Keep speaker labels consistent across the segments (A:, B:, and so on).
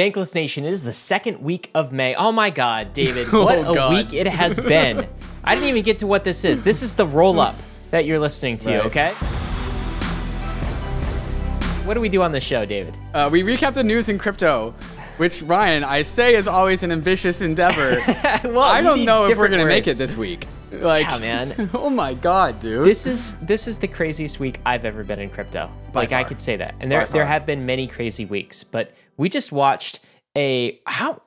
A: Bankless Nation, it is the second week of May. Oh my God, David, what
B: Oh,
A: a
B: God.
A: week it has been. I didn't even get to what this is. This is the roll up that you're listening to,
B: Right.
A: okay? What do we do on the show, David?
B: Uh, we recap the news in crypto, which Ryan, I say is always an ambitious endeavor.
A: well,
B: I don't know if we're gonna make it this week. Like,
A: Yeah, man.
B: oh my god, dude.
A: This is this is the craziest week I've ever been in crypto.
B: By
A: like I could say that. And there
B: By
A: there
B: far.
A: have been many crazy weeks, but we just watched a how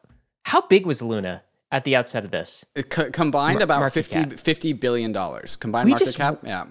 A: how big was Luna at the outset of this?
B: Uh, co- combined
A: Mar-
B: about
A: market
B: 50,
A: cap.
B: 50 billion dollars combined
A: We
B: market
A: just-
B: cap. Yeah.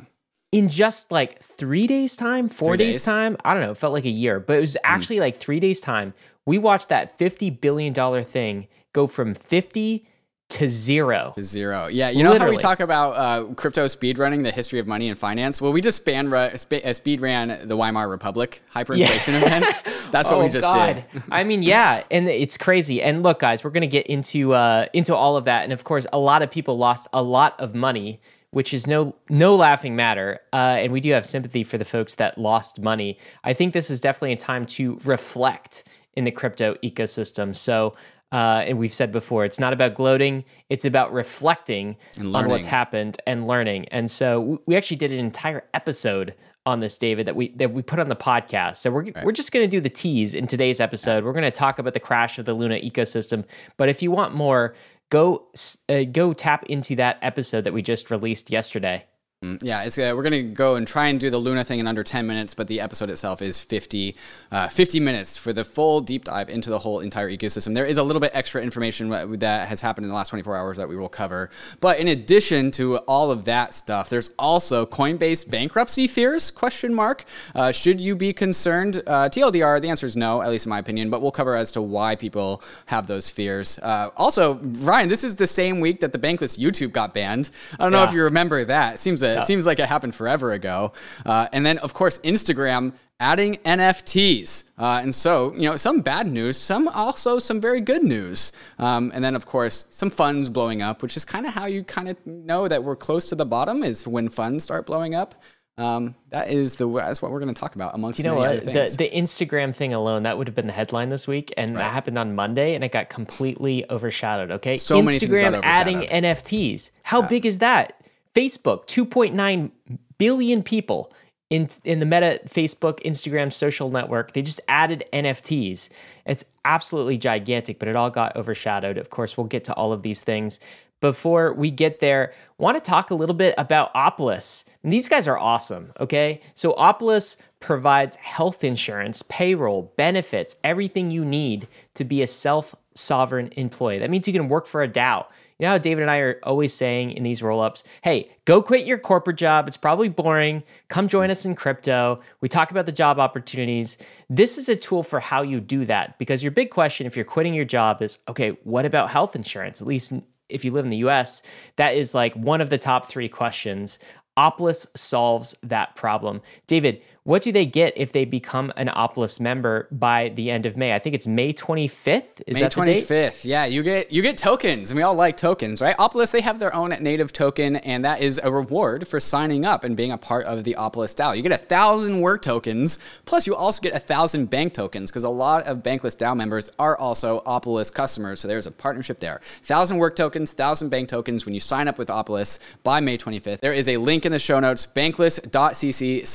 A: in just like three days time, four days,
B: days.
A: time. I don't know. It felt like a year, but it was mm. actually like three days time. We watched that fifty billion dollar thing go from fifty to zero.
B: Zero. Yeah, you know how we talk about uh, crypto speed running, the history of money and finance? Well, we just span ru- sp- uh, speed ran the Weimar Republic hyperinflation event. That's what we just did.
A: Oh, I mean, yeah, and it's crazy. And look, guys, we're gonna get into uh, into all of that, and of course, a lot of people lost a lot of money, which is no no laughing matter. Uh, and we do have sympathy for the folks that lost money. I think this is definitely a time to reflect in the crypto ecosystem. So. Uh, and we've said before, it's not about gloating; it's about reflecting on what's happened and learning. And so we- actually did an entire episode on this, David, that we that we put on the podcast. So we're we're just going to do the tease in today's episode. We're going to talk about the crash of the Luna ecosystem. But if you want more, go uh, go tap into that episode that we just released yesterday.
B: Yeah, it's uh, we're gonna go and try and do the Luna thing in under 10 minutes, but the episode itself is 50, uh, 50 minutes for the full deep dive into the whole entire ecosystem. There is a little bit extra information that has happened in the last 24 hours that we will cover. But in addition to all of that stuff, there's also Coinbase bankruptcy fears? Question mark. Uh, should you be concerned? Uh, TLDR, the answer is no, at least in my opinion. But we'll cover as to why people have those fears. Uh, also, Ryan, this is the same week that the Bankless YouTube got banned. I don't know if you remember that. It seems that it seems like it happened forever ago. Uh, and then, of course, Instagram adding NFTs. Uh, and so, you know, some bad news, some also some very good news. Um, and then, of course, some funds blowing up, which is kind of how you kind of know that we're close to the bottom is when funds start blowing up. Um, that is the that's what we're going to talk about amongst
A: You know what?
B: other
A: The
B: things.
A: the Instagram thing alone that would have been the headline this week, and that happened on Monday, and it got completely overshadowed. Okay,
B: So many
A: Instagram adding. NFTs. How big is that? Facebook, two point nine billion people in in the Meta Facebook Instagram social network. They just added NFTs. It's absolutely gigantic, but it all got overshadowed. Of course, we'll get to all of these things. Before we get there, want to talk a little bit about Opolis. And these guys are awesome, okay? So Opolis provides health insurance, payroll, benefits, everything you need to be a self-sovereign employee. That means you can work for a DAO. You know how David and I are always saying in these roll-ups, hey, go quit your corporate job. It's probably boring. Come join us in crypto. We talk about the job opportunities. This is a tool for how you do that because your big question if you're quitting your job is, okay, what about health insurance? At least if you live in the US, that is like one of the top three questions. Opolis solves that problem. David, what do they get if they become an Opolis member by the end of May? I think it's May 25th. Is
B: May
A: that the
B: twenty
A: date?
B: Yeah, you get you get tokens, and we all like tokens, right? Opolis they have their own native token, and that is a reward for signing up and being a part of the Opolis DAO. You get a thousand work tokens, plus you also get a thousand bank tokens because a lot of Bankless DAO members are also Opolis customers. So there's a partnership there. Thousand work tokens, thousand bank tokens when you sign up with Opolis by May twenty fifth. There is a link in the show notes, bankless.cc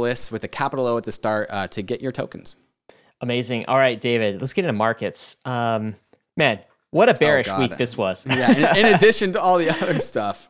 B: with a capital O at the start uh, to get your tokens.
A: Amazing. All right, David, let's get into markets. Um, man, what a bearish
B: Oh,
A: week this was.
B: Yeah, in, in addition to all the other stuff.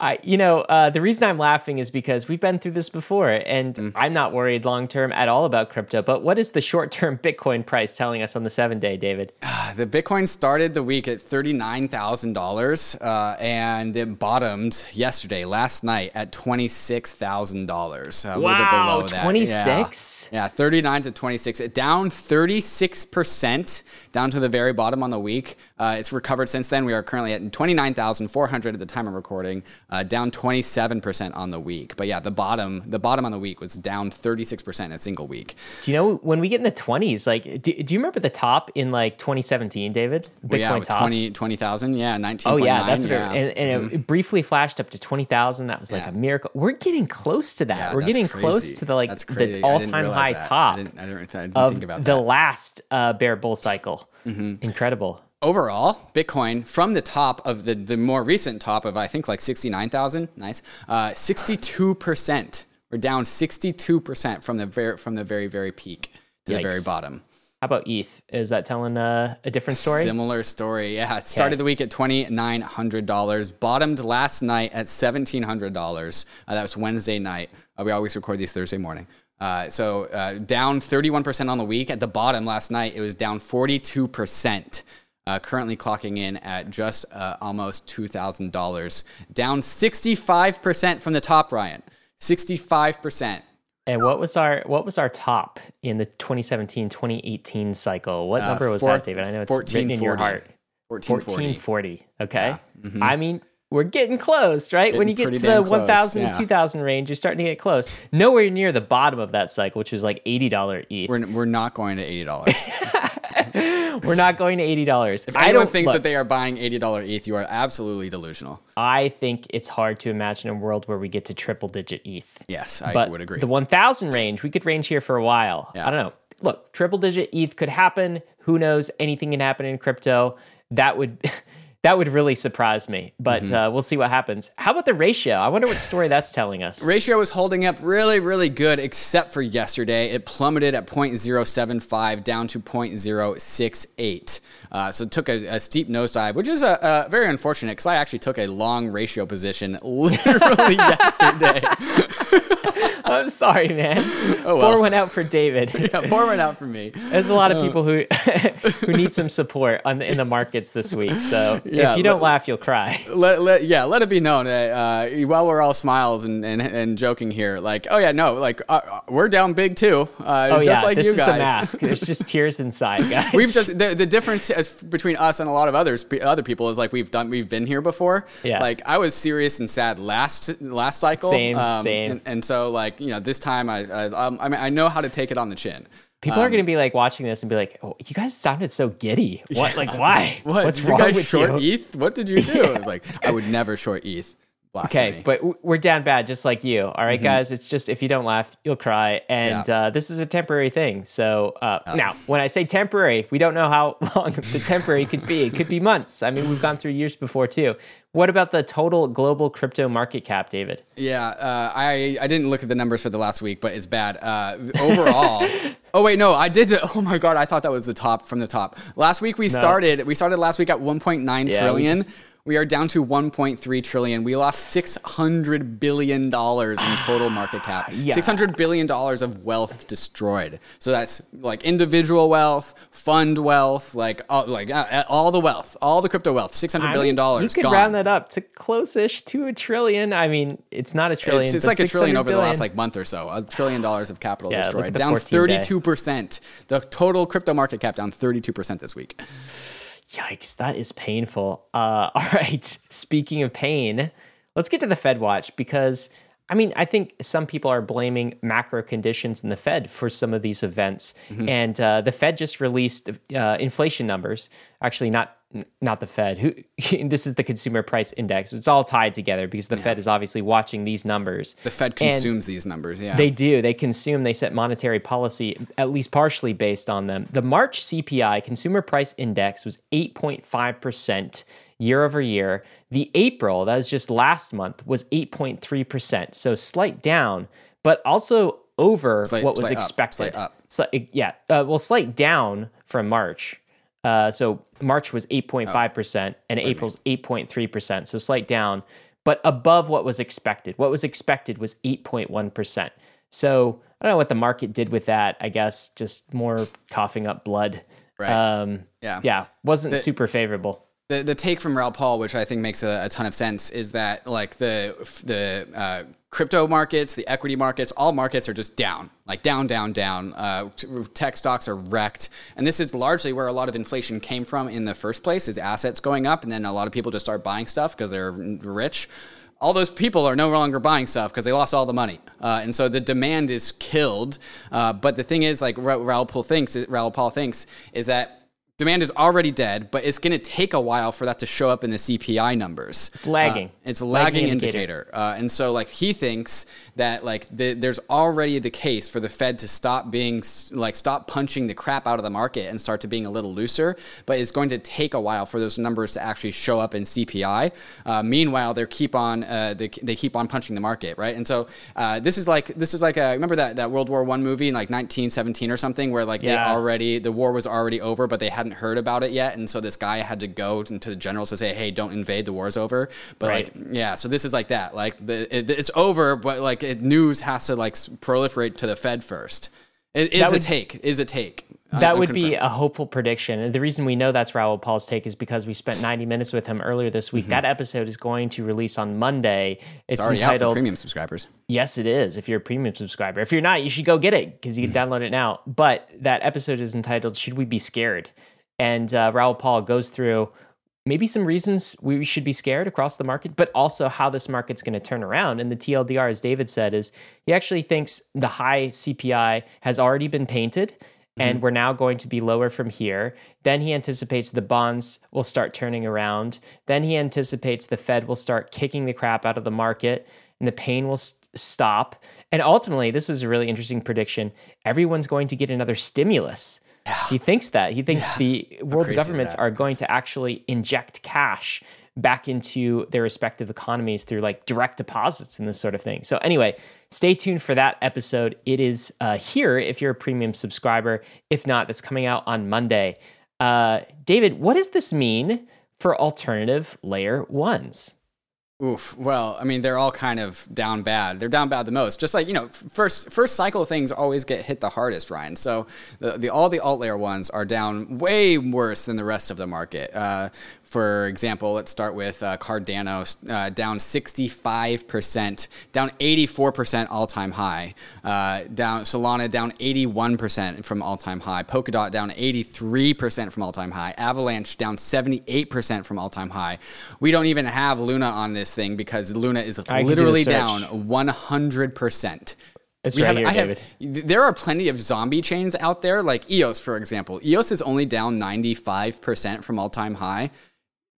A: I, you know, uh, the reason I'm laughing is because we've been through this before, and
B: Mm.
A: I'm not worried long term at all about crypto. But what is the short term Bitcoin price telling us on the seven day, David?
B: The Bitcoin started the week at $39,000 uh, and it bottomed yesterday, last night, at $26,000. A little bit
A: Wow, 26?
B: Yeah. yeah, 39 to 26. It Down 36% down to the very bottom on the week. Uh, it's recovered since then. We are currently at 29,400 at the time of recording. Uh, down 27% on the week. But yeah, the bottom the bottom on the week was down 36% in a single week.
A: Do you know when we get in the 20s, like, do, do you remember the top in like 2017, David? Bitcoin
B: yeah,
A: top.
B: 20 20,000, yeah, 19.
A: Oh yeah, that's what
B: yeah. Mm-hmm.
A: it, and, and it briefly flashed up to twenty thousand. That was like
B: Yeah.
A: a miracle. We're getting close to that.
B: Yeah,
A: We're getting
B: crazy.
A: close to the like the
B: all-time
A: high
B: that. I
A: top
B: didn't, I didn't, I didn't
A: of
B: think about
A: the last uh, bear bull cycle.
B: Mm-hmm.
A: Incredible.
B: Overall, Bitcoin from the top of the, the more recent top of I think like 69,000, nice, uh, 62%. We're down 62% from the very from the very very peak to the very bottom.
A: How about ETH? Is that telling uh, a different story?
B: Similar story. Yeah, it started the week at $2,900, bottomed last night at $1,700. Uh, that was Wednesday night. Uh, we always record these Thursday morning. Uh, so uh, down 31% on the week. At the bottom last night, it was down 42%. Uh, currently clocking in at just uh, almost $2,000. Down 65% from the top, Ryan. 65%.
A: and what was our what was our top in the 2017-2018 cycle? What number was
B: Uh, fourth-
A: that, David? I know it's written in your
B: 1440.
A: heart.
B: 1440.
A: 1440. Okay. I mean, we're getting close, right? when you get to the
B: damn
A: 1000
B: yeah.
A: and 2000 range, you're starting to get close. Nowhere near the bottom of that cycle, which was like $80 ETH.
B: We're, we're not going to $80.
A: We're not going to $80.
B: If
A: I
B: anyone
A: don't
B: thinks
A: look,
B: that they are buying $80 ETH, you are absolutely delusional.
A: I think it's hard to imagine a world where we get to triple digit ETH.
B: Yes, I
A: but
B: would agree.
A: the 1000 range, we could range here for a while.
B: Yeah.
A: I don't know. Look, triple digit ETH could happen. Who knows? Anything can happen in crypto. That would that would really surprise me. But
B: Mm-hmm.
A: uh, we'll see what happens. How about the ratio? I wonder what story that's telling us.
B: Ratio was holding up really, really good, except for yesterday. It plummeted at 0.075 down to 0.068. Uh, so took a, a steep nosedive, which is a, uh very unfortunate because I actually took a long ratio position literally yesterday.
A: I'm sorry, man.
B: Oh, well.
A: Four went out for David.
B: yeah, pour one out for me.
A: There's a lot of people who who need some support on the, in the markets this week. So
B: Yeah,
A: if you don't
B: let-
A: laugh, you'll cry.
B: Let, let, yeah, let it be known that uh, while we're all smiles and, and, and joking here, like, oh yeah, no, like uh, uh, we're down big too, uh,
A: Oh
B: just
A: yeah,
B: like
A: this
B: you
A: is
B: guys.
A: the mask. There's just tears inside, guys.
B: We've just the, the difference is between us and a lot of others other people is like we've done we've been here before.
A: Yeah.
B: Like I was serious and sad last last cycle.
A: Same, same.
B: And, and so like you know this time I I, um, I mean I know how to take it on the chin.
A: People are going to be like watching this and be like, "Oh, you guys sounded so giddy. What? Like, why?
B: What?
A: What's wrong
B: guys
A: with
B: short
A: you?"
B: ETH? What did you do? I was like I would never short ETH. Blasphemy.
A: Okay, but we're down bad, just like you. All right, guys. It's just if you don't laugh, you'll cry, and
B: Mm-hmm. Yeah.
A: uh, this is a temporary thing. So uh, now, when I say temporary, we don't know how long the temporary could be. It could be months. I mean, we've gone through years before too. What about the total global crypto market cap, David?
B: Yeah, uh, I I didn't look at the numbers for the last week, but it's bad. Uh, overall, oh wait, no, I did. The, oh my god, I thought that was the top from the top. Last week we started. We started last week at 1.9
A: Yeah, we
B: trillion. We are down to 1.3 trillion. We lost 600 billion dollars in total market cap.
A: Yeah.
B: 600 billion dollars of wealth destroyed. So that's like individual wealth, fund wealth, like all, like uh, all the wealth, all the crypto wealth. 600
A: I
B: billion
A: mean,
B: dollars
A: You could
B: gone.
A: round that up to close-ish to a trillion. I mean, it's not a trillion.
B: It's, it's like a trillion
A: 600
B: over the last
A: billion.
B: like month or so. A trillion dollars of capital
A: Yeah,
B: destroyed, down thirty-two percent. The total crypto market cap down thirty-two percent this week.
A: Yikes, that is painful. Uh, all right, speaking of pain, let's get to the Fed watch because I mean, I think some people are blaming macro conditions in the Fed for some of these events. And uh, the Fed just released uh, inflation numbers. Actually, not not the Fed. Who this is the consumer price index. It's all tied together because the Fed is obviously watching these numbers.
B: The Fed consumes these numbers. Yeah,
A: they do. They consume, they set monetary policy, at least partially based on them. The March CPI, Consumer Price Index, was 8.5% year over year. The April, that was just last month, was 8.3%. So slight down, but also over
B: Slight-
A: what was
B: slight up,
A: expected.
B: slight up.
A: Slight- yeah. Uh, well, slight down from March. Uh, so March was 8.5% and April's 8.3%. So slight down, but above what was expected. What was expected was 8.1%. So I don't know what the market did with that. I guess just more coughing up blood.
B: Right.
A: Um,
B: Yeah.
A: Yeah. Wasn't super favorable.
B: the, the take from Raoul Pal, which I think makes a, a ton of sense, is that like the the uh, crypto markets, the equity markets, all markets are just down, like down, down, down. Uh, tech stocks are wrecked, and this is largely where a lot of inflation came from in the first place, is assets going up, and then a lot of people just start buying stuff because they're rich. all those people are no longer buying stuff because they lost all the money, uh, and so the demand is killed. Uh, but the thing is, like Ra- Raoul Pal thinks, Raoul Pal thinks, is that demand is already dead, but it's going to take a while for that to show up in the CPI numbers.
A: It's lagging.
B: Uh, it's a lagging, lagging indicator, indicator. Uh, and so like he thinks that like the, there's already the case for the Fed to stop being like stop punching the crap out of the market and start to being a little looser, but it's going to take a while for those numbers to actually show up in CPI. Uh, meanwhile, they keep on uh, they, they keep on punching the market, right? And so uh, this is like this is like a remember that that World War One movie in like 1917 or something where like yeah. they already the war was already over, but they hadn't hadn't heard about it yet, and so this guy had to go to the generals to say, "Hey, don't invade. The war's over." But right. like, yeah, so this is like that. Like, the, it, it's over, but like, it, news has to like proliferate to the Fed first. It is would, a take. Is a take.
A: That would be a hopeful prediction. And the reason we know that's Raoul Pal's take is because we spent 90 minutes with him earlier this week. Mm-hmm. That episode is going to release on Monday.
B: It's, it's entitled, premium subscribers.
A: Yes, it is. If you're a premium subscriber. If you're not, you should go get it because you can download it now. But that episode is entitled "Should We Be Scared?" And uh, Raoul Pal goes through maybe some reasons we should be scared across the market, but also how this market's going to turn around. And the TLDR, as David said, is he actually thinks the high CPI has already been painted and mm-hmm. we're now going to be lower from here. Then he anticipates the bonds will start turning around. Then he anticipates the Fed will start kicking the crap out of the market and the pain will st- stop. And ultimately, this was a really interesting prediction. Everyone's going to get another stimulus. Yeah. He thinks that. He thinks yeah. the world governments are going to actually inject cash back into their respective economies through like direct deposits and this sort of thing. So, anyway, stay tuned for that episode. It is uh, here if you're a premium subscriber. If not, that's coming out on Monday. Uh, David, what does this mean for alternative layer ones?
B: Oof. Well, I mean, they're all kind of down bad. They're down bad the most. Just like you know, first first cycle things always get hit the hardest, Ryan. So the, the all the alt layer ones are down way worse than the rest of the market. Uh, for example, let's start with uh, Cardano, uh, down 65%, down 84% all time high. Uh, down Solana down 81% from all time high. Polkadot down 83% from all time high. Avalanche down 78% from all time high. We don't even have Luna on this thing because Luna is I literally down 100%.
A: It's we right have, here, David.
B: There are plenty of zombie chains out there, like EOS, for example. EOS is only down 95% from all time high.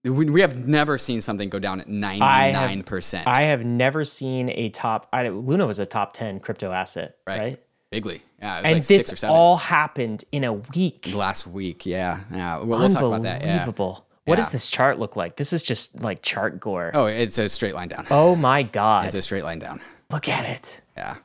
B: We have never seen something go down at 99%. I
A: have, I have never seen a top, I, Luna was a top 10 crypto asset, right? right?
B: Bigly. Yeah,
A: and
B: like
A: this all happened in a week.
B: Last week, yeah. Yeah. We'll, we'll talk about that. Yeah.
A: Unbelievable. What yeah. does this chart look like? This is just like chart gore.
B: Oh, it's a straight line down.
A: Oh my God.
B: It's a straight line down.
A: Look at it.
B: Yeah.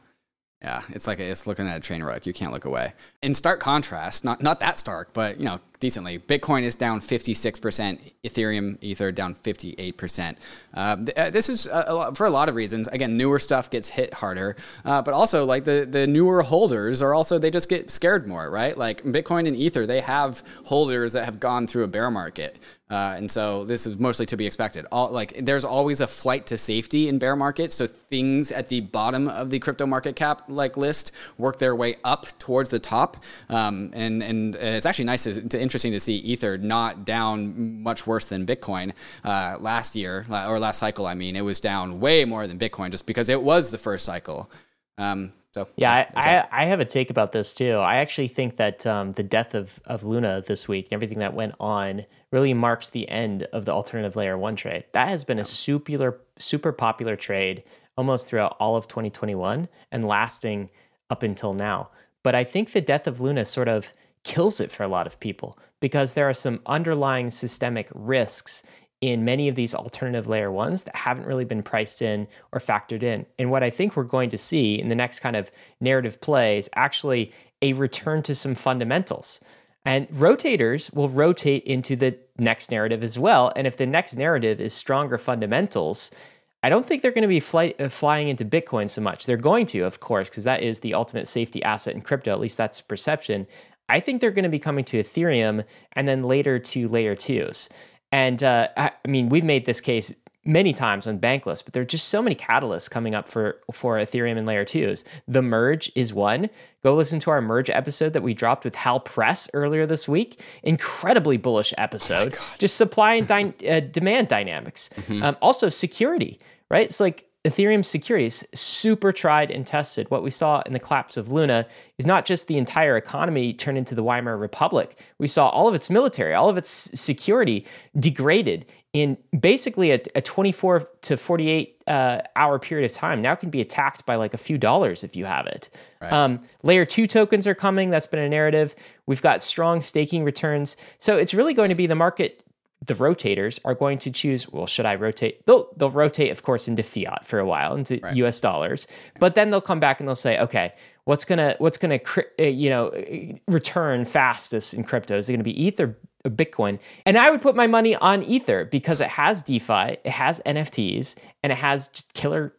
B: Yeah, it's like a, it's looking at a train wreck. You can't look away. In stark contrast, not not that stark, but you know, decently. Bitcoin is down 56%, Ethereum, Ether down 58%. Uh, th- uh, this is a, a lot, for a lot of reasons. Again, newer stuff gets hit harder, uh, but also like the, the newer holders are also, they just get scared more, right? Like Bitcoin and Ether, they have holders that have gone through a bear market. Uh, and so this is mostly to be expected. All, like there's always a flight to safety in bear markets. So things at the bottom of the crypto market cap like list work their way up towards the top. Um, and and it's actually nice to, to interesting to see Ether not down much worse than Bitcoin uh, last year or last cycle. I mean, it was down way more than Bitcoin just because it was the first cycle. Um, so
A: yeah, I, I, I, have a take about this too. I actually think that um, the death of, of Luna this week and everything that went on really marks the end of the alternative layer one trade. That has been a super super popular trade almost throughout all of 2021 and lasting up until now. But I think the death of Luna sort of kills it for a lot of people because there are some underlying systemic risks in many of these alternative layer ones that haven't really been priced in or factored in. And what I think we're going to see in the next kind of narrative play is actually a return to some fundamentals. And rotators will rotate into the next narrative as well. And if the next narrative is stronger fundamentals, I don't think they're going to be fly, uh, flying into Bitcoin so much. They're going to, of course, because that is the ultimate safety asset in crypto. At least that's perception. I think they're going to be coming to Ethereum and then later to layer twos. And uh, I, I mean, we've made this case many times on Bankless, but there are just so many catalysts coming up for for Ethereum and layer twos. The merge is one. Go listen to our merge episode that we dropped with Hal Press earlier this week. Incredibly bullish episode. Oh just supply and dy- uh, demand dynamics. Mm-hmm. Um, also security right? It's like Ethereum security is super tried and tested. What we saw in the collapse of Luna is not just the entire economy turn into the Weimar Republic. We saw all of its military, all of its security degraded in basically a, a 24 to 48 uh, hour period of time. Now can be attacked by like a few dollars if you have it. Right. Um, layer two tokens are coming. That's been a narrative. We've got strong staking returns. So it's really going to be the market the rotators are going to choose well should i rotate? They'll they'll rotate of course into fiat for a while into right. us dollars but then they'll come back and they'll say okay what's gonna what's gonna uh, you know return fastest in crypto? Is it gonna be ether or bitcoin? And i would put my money on ether because it has defi it has nfts and it has just killer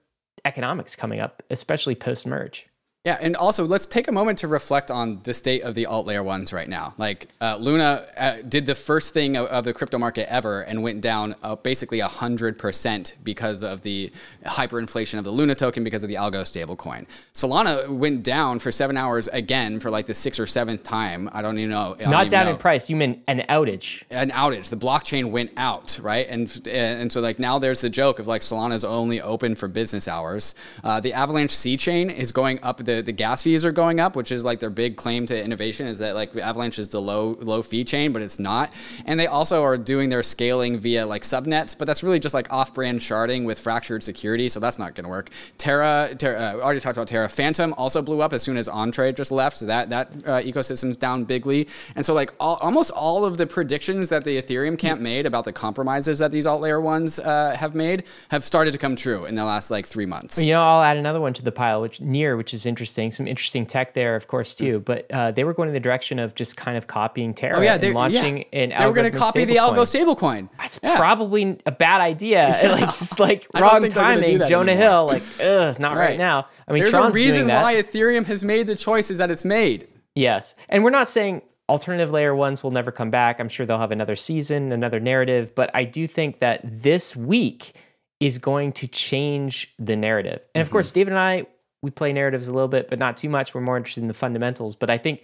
A: economics coming up especially post merge
B: yeah, and also let's take a moment to reflect on the state of the alt layer ones right now. Like uh, Luna uh, did the first thing of, of, the crypto market ever and went down uh, basically hundred percent because of the hyperinflation of the Luna token because of the algo stablecoin. Solana went down for seven hours again for like the sixth or seventh time. I don't even know.
A: Don't Not
B: even
A: down
B: know.
A: in price. You mean an outage?
B: An outage. The blockchain went out, right? And and so like now there's the joke of like Solana's only open for business hours. Uh, the Avalanche C chain is going up the the gas fees are going up, which is like their big claim to innovation is that like Avalanche is the low low fee chain, but it's not. And they also are doing their scaling via like subnets, but that's really just like off-brand sharding with fractured security, so that's not going to work. Terra, Terra uh, already talked about Terra. Fantom also blew up as soon as Andre just left, so that that uh, ecosystem's down bigly. And so like all, almost all of the predictions that the Ethereum camp made about the compromises that these alt layer ones uh, have made have started to come true in the last like three months.
A: You know, I'll add another one to the pile, which near, which is interesting interesting, some interesting tech there, of course, too. But uh, they were going in the direction of just kind of copying Terra oh, yeah, and launching yeah. an
B: They were going to copy the algo stablecoin.
A: That's yeah. probably a bad idea. Yeah. like it's like wrong timing. Jonah anymore. Hill, like, ugh, not right. right. now. I mean,
B: there's
A: Tron's
B: a reason why Ethereum has made the choices that it's made.
A: Yes, and we're not saying alternative layer ones will never come back. I'm sure they'll have another season, another narrative. But I do think that this week is going to change the narrative. And of mm-hmm. course, David and I, we play narratives a little bit, but not too much. We're more interested in the fundamentals. But I think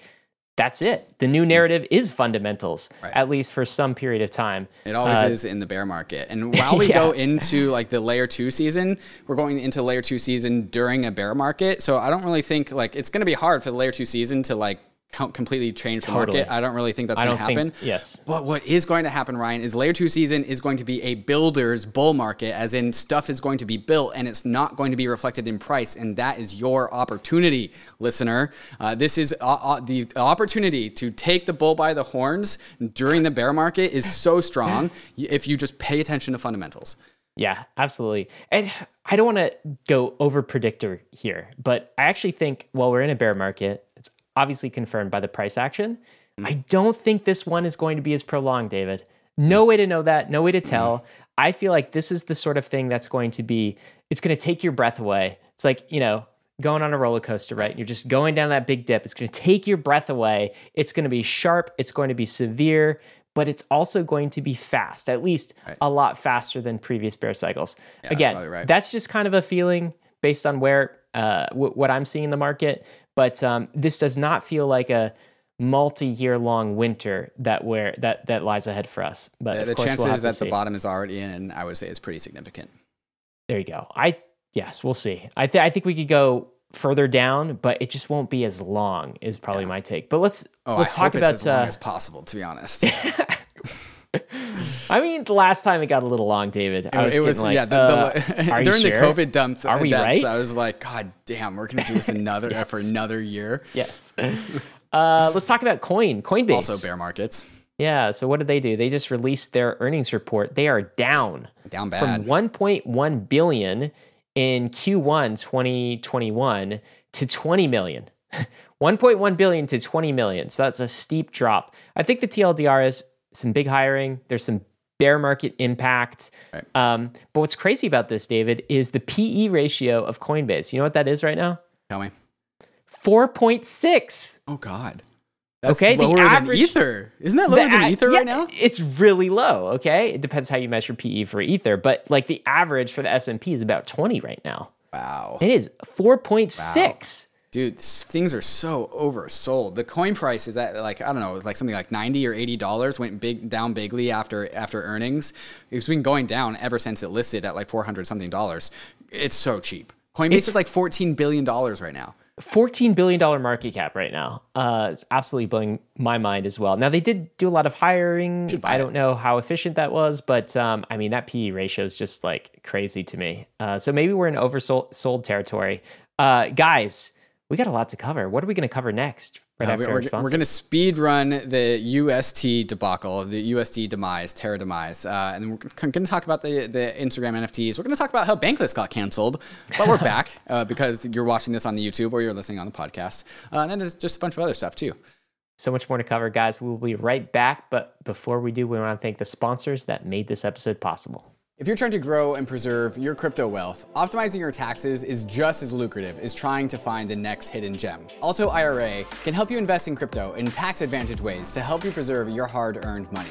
A: that's it. The new narrative is fundamentals, right. at least for some period of time.
B: It always uh, is in the bear market. And while we yeah. go into like the layer two season, we're going into layer two season during a bear market. So I don't really think like it's going to be hard for the layer two season to like completely change the totally. market. I don't really think that's going to happen.
A: Think, yes.
B: But what is going to happen, Ryan, is layer two season is going to be a builder's bull market, as in stuff is going to be built and it's not going to be reflected in price. And that is your opportunity, listener. Uh, this is uh, uh, the opportunity to take the bull by the horns during the bear market is so strong if you just pay attention to fundamentals.
A: Yeah, absolutely. And I don't want to go over predictor here, but I actually think while we're in a bear market, obviously confirmed by the price action. Mm. I don't think this one is going to be as prolonged, David. No way to know that, no way to tell. Mm. I feel like this is the sort of thing that's going to be, it's going to take your breath away. It's like, you know, going on a roller coaster, right? You're just going down that big dip. It's going to take your breath away. It's going to be sharp. It's going to be severe, but it's also going to be fast, at least right. a lot faster than previous bear cycles. Yeah, Again, that's, right. that's, just kind of a feeling based on where uh, w- what I'm seeing in the market. But um, this does not feel like a multi-year long winter that where that that lies ahead for us. But
B: the,
A: the
B: chances
A: we'll
B: that the bottom is already in, I would say, is pretty significant.
A: There you go. I yes, we'll see. I th- I think we could go further down, but it just won't be as long. Is probably yeah. my take. But let's
B: oh,
A: let's
B: I
A: talk about
B: as long uh, as possible. To be honest.
A: I mean, the last time it got a little long, David. I was, it was like, yeah. The,
B: the,
A: uh,
B: during
A: the
B: sure? COVID dump,
A: are we right?
B: I was like, God damn, we're gonna do this another yes. for another year.
A: Yes. Uh, let's talk about Coin. Coinbase.
B: Also bear markets.
A: Yeah. So what did they do? They just released their earnings report. They are down.
B: Down bad.
A: From 1.1 billion in Q1 2021 to 20 million. 1.1 billion to 20 million. So that's a steep drop. I think the TLDR is some big hiring. There's some bear market impact. Right. Um, but what's crazy about this, David, is the PE ratio of Coinbase. You know what that is right now?
B: Tell me.
A: 4.6.
B: Oh, God. That's okay, lower the average, than Ether. Isn't that lower the, than Ether yeah, right now?
A: It's really low. Okay, it depends how you measure PE for Ether, but like the average for the S and P is about twenty right now.
B: Wow,
A: it is four point six.
B: Dude, things are so oversold. The coin price is at like I don't know, it's like something like ninety or eighty dollars. Went big down bigly after after earnings. It's been going down ever since it listed at like four hundred something dollars. It's so cheap. Coinbase it's, is like fourteen billion dollars right now.
A: $14 billion market cap right now. Uh, it's absolutely blowing my mind as well. Now, they did do a lot of hiring. I don't know how efficient that was, but um, I mean, that PE ratio is just like crazy to me. Uh, so maybe we're in oversold sold territory. Uh, guys, we got a lot to cover. What are we going to cover next?
B: Right uh, we're, we're going to speed run the UST debacle, the USD demise, Terra demise, uh, and then we're going to talk about the the Instagram NFTs. We're going to talk about how Bankless got canceled, but we're back uh, because you're watching this on the YouTube or you're listening on the podcast, uh, and then there's just a bunch of other stuff too.
A: So much more to cover, guys. We will be right back, but before we do, we want to thank the sponsors that made this episode possible.
B: If you're trying to grow and preserve your crypto wealth, optimizing your taxes is just as lucrative as trying to find the next hidden gem. Alto IRA can help you invest in crypto in tax advantage ways to help you preserve your hard earned money.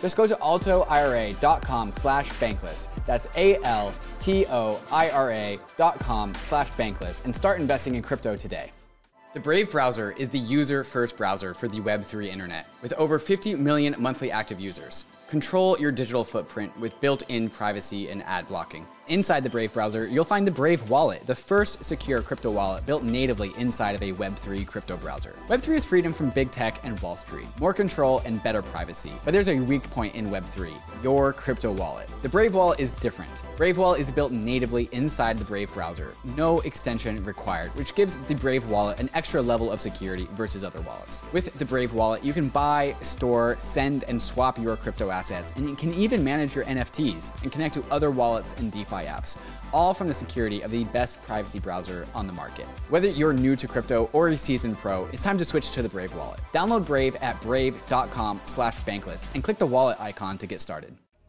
B: Just go to altoira.com slash bankless. That's A-L-T-O-I-R-A dot com slash bankless and start investing in crypto today. The Brave browser is the user-first browser for the Web3 internet, with over 50 million monthly active users. Control your digital footprint with built-in privacy and ad blocking. Inside the Brave browser, you'll find the Brave Wallet, the first secure crypto wallet built natively inside of a Web3 crypto browser. Web3 is freedom from big tech and Wall Street, more control and better privacy. But there's a weak point in Web3 your crypto wallet. The Brave Wallet is different. Brave Wallet is built natively inside the Brave browser, no extension required, which gives the Brave Wallet an extra level of security versus other wallets. With the Brave Wallet, you can buy, store, send, and swap your crypto assets, and you can even manage your NFTs and connect to other wallets and DeFi apps, all from the security of the best privacy browser on the market. Whether you're new to crypto or a seasoned pro, it's time to switch to the Brave wallet. Download Brave at brave.com/bankless and click the wallet icon to get started.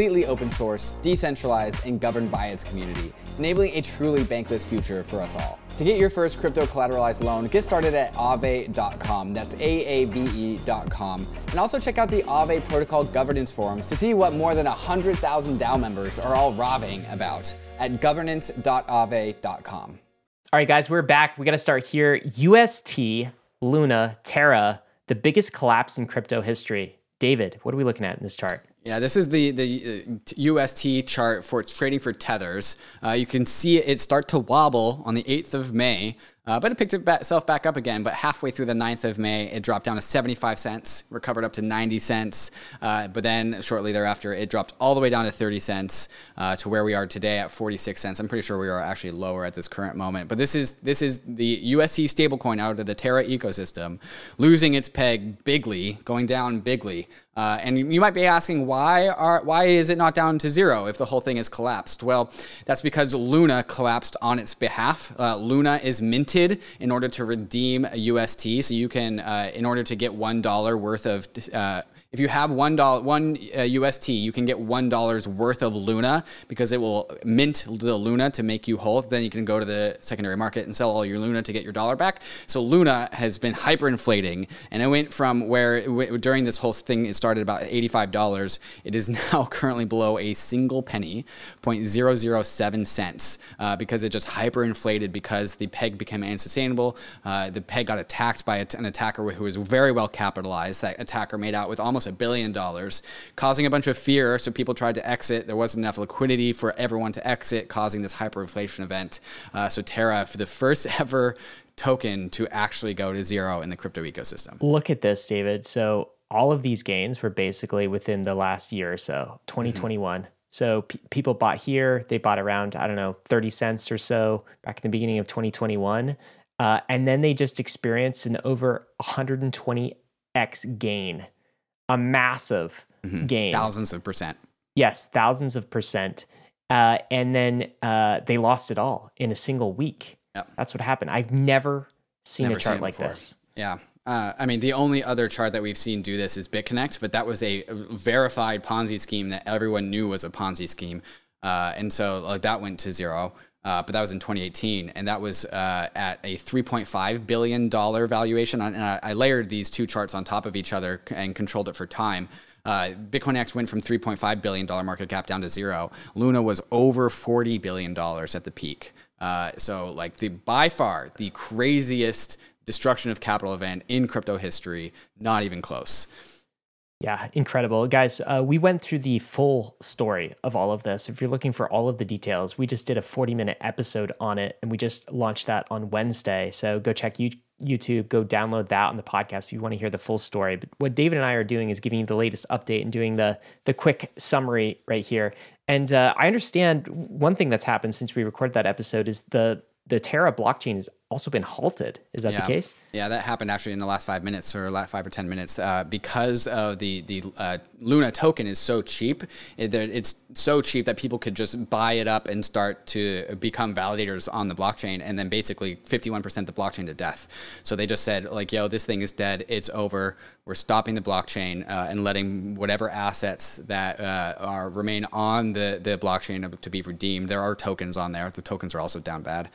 B: completely open source, decentralized, and governed by its community, enabling a truly bankless future for us all. To get your first crypto collateralized loan, get started at aave.com. That's A-A-V-E.com. And also check out the Aave Protocol Governance Forums to see what more than 100,000 DAO members are all raving about at governance.aave.com.
A: All right, guys, we're back. We got to start here. UST, Luna, Terra, the biggest collapse in crypto history. David, what are we looking at in this chart?
B: Yeah, this is the the UST uh, chart for it's trading for tethers. Uh, you can see it start to wobble on the 8th of May. Uh, but it picked itself back up again. But halfway through the 9th of May, it dropped down to 75 cents, recovered up to 90 cents. Uh, but then shortly thereafter, it dropped all the way down to 30 cents uh, to where we are today at 46 cents. I'm pretty sure we are actually lower at this current moment. But this is this is the UST stablecoin out of the Terra ecosystem, losing its peg bigly, going down bigly. Uh, and you might be asking why are why is it not down to zero if the whole thing is collapsed? Well, that's because Luna collapsed on its behalf. Uh, Luna is minted in order to redeem a UST, so you can uh, in order to get one dollar worth of uh, if you have one dollar, one uh, UST, you can get one dollar's worth of Luna because it will mint the Luna to make you whole. Then you can go to the secondary market and sell all your Luna to get your dollar back. So Luna has been hyperinflating, and it went from where it, during this whole thing it started about eighty-five dollars. It is now currently below a single penny, 0.007 cents, uh, because it just hyperinflated because the peg became unsustainable. Uh, the peg got attacked by an attacker who was very well capitalized. That attacker made out with almost almost a billion dollars, causing a bunch of fear. So people tried to exit. There wasn't enough liquidity for everyone to exit, causing this hyperinflation event. Uh, so Terra, for the first ever token to actually go to zero in the crypto ecosystem.
A: Look at this, David. So all of these gains were basically within the last year or so, 2021. Mm-hmm. So p- people bought here, they bought around, I don't know, 30 cents or so back in the beginning of 2021. Uh, and then they just experienced an over 120x gain, a massive mm-hmm. gain.
B: Thousands of percent.
A: Yes, thousands of percent. Uh, and then uh, they lost it all in a single week. Yep. That's what happened. I've never seen never a chart seen like before. this.
B: Yeah. Uh, I mean, the only other chart that we've seen do this is BitConnect, but that was a verified Ponzi scheme that everyone knew was a Ponzi scheme. Uh, and so like, that went to zero. Uh, but that was in 2018, and that was uh, at a 3.5 billion dollar valuation. And I, I, layered these two charts on top of each other and controlled it for time. Uh, BitConnect went from 3.5 billion dollar market cap down to zero. Luna was over 40 billion dollars at the peak. Uh, so, like the by far the craziest destruction of capital event in crypto history. Not even close.
A: Yeah, incredible. Guys, uh, we went through the full story of all of this. If you're looking for all of the details, we just did a 40 minute episode on it and we just launched that on Wednesday. So go check YouTube, go download that on the podcast if you want to hear the full story. But what David and I are doing is giving you the latest update and doing the, the quick summary right here. And uh, I understand one thing that's happened since we recorded that episode is the the Terra blockchain has also been halted. Is that
B: yeah.
A: the case?
B: Yeah, that happened actually in the last five minutes or last five or ten minutes uh, because of the the uh, Luna token is so cheap. It, it's so cheap that people could just buy it up and start to become validators on the blockchain, and then basically fifty one percent the blockchain to death. So they just said like, "Yo, this thing is dead. It's over. We're stopping the blockchain uh, and letting whatever assets that uh, are remain on the the blockchain to be redeemed. There are tokens on there. The tokens are also down bad."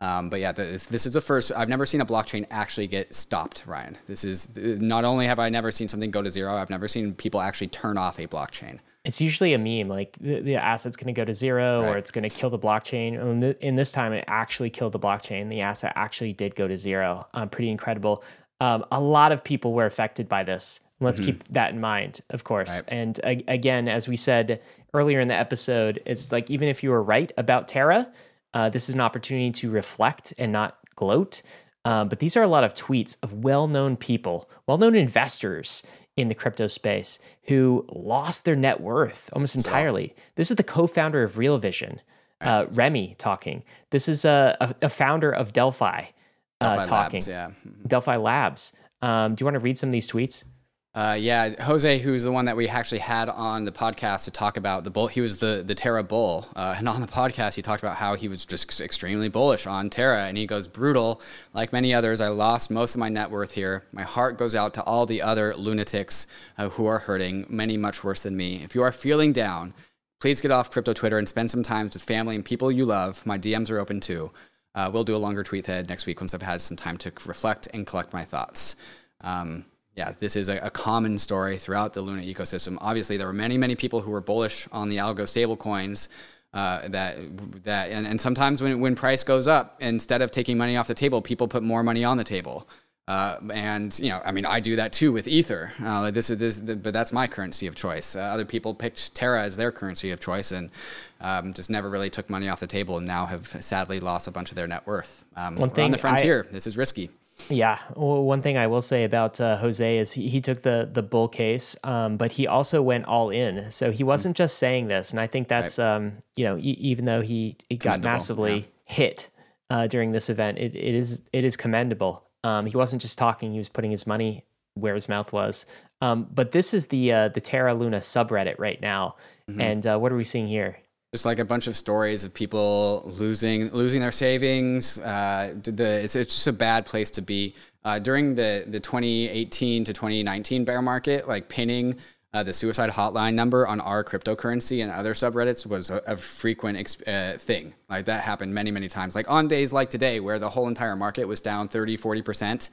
B: Um, but yeah, this, this, is the first. I've never seen a blockchain actually get stopped, Ryan. This is not only have I never seen something go to zero, I've never seen people actually turn off a blockchain.
A: It's usually a meme, like the, the asset's going to go to zero right. or it's going to kill the blockchain. And in this time, it actually killed the blockchain. The asset actually did go to zero. Um, pretty incredible. Um, a lot of people were affected by this. Let's mm-hmm. keep that in mind, of course. Right. And uh, again, as we said earlier in the episode, it's like even if you were right about Terra, uh, this is an opportunity to reflect and not gloat. Um, but these are a lot of tweets of well known people, well known investors in the crypto space who lost their net worth almost entirely. So, this is the co founder of Real Vision, uh, Remy, talking. This is a, a, a founder of Delphi, uh, Delphi talking. Labs, yeah. Delphi Labs. Um, do you want to read some of these tweets?
B: Uh, yeah, Jose, who's the one that we actually had on the podcast to talk about the bull. He was the the Terra bull, uh, and on the podcast he talked about how he was just extremely bullish on Terra, and he goes brutal. Like many others, I lost most of my net worth here. My heart goes out to all the other lunatics uh, who are hurting, many much worse than me. If you are feeling down, please get off crypto Twitter and spend some time with family and people you love. My DMs are open too. Uh, we'll do a longer tweet thread next week once I've had some time to reflect and collect my thoughts. Um, yeah, this is a, a, common story throughout the Luna ecosystem. Obviously, there were many, many people who were bullish on the algo stablecoins. Uh, that that and, and sometimes when when price goes up, instead of taking money off the table, people put more money on the table. Uh, and you know, I mean, I do that too with Ether. Uh, this is this, but that's my currency of choice. Uh, other people picked Terra as their currency of choice, and um, just never really took money off the table, and now have sadly lost a bunch of their net worth. Um, One thing on the frontier. I, this is risky.
A: Yeah. Well, one thing I will say about uh, Jose is he, he took the the bull case, um, but he also went all in. So he wasn't mm. just saying this, and I think that's right. um, you know e- even though he, he got massively yeah. hit uh, during this event, it, it is it is commendable. Um, he wasn't just talking; he was putting his money where his mouth was. Um, but this is the uh, the Terra Luna subreddit right now, mm-hmm. and uh, what are we seeing here?
B: Just like a bunch of stories of people losing losing their savings. Uh, the it's, it's just a bad place to be. Uh, during the the 2018 to 2019 bear market, like pinning uh, the suicide hotline number on our cryptocurrency and other subreddits was a, a frequent uh, thing. Like that happened many, many times. Like on days like today, where the whole entire market was down 30, 40%,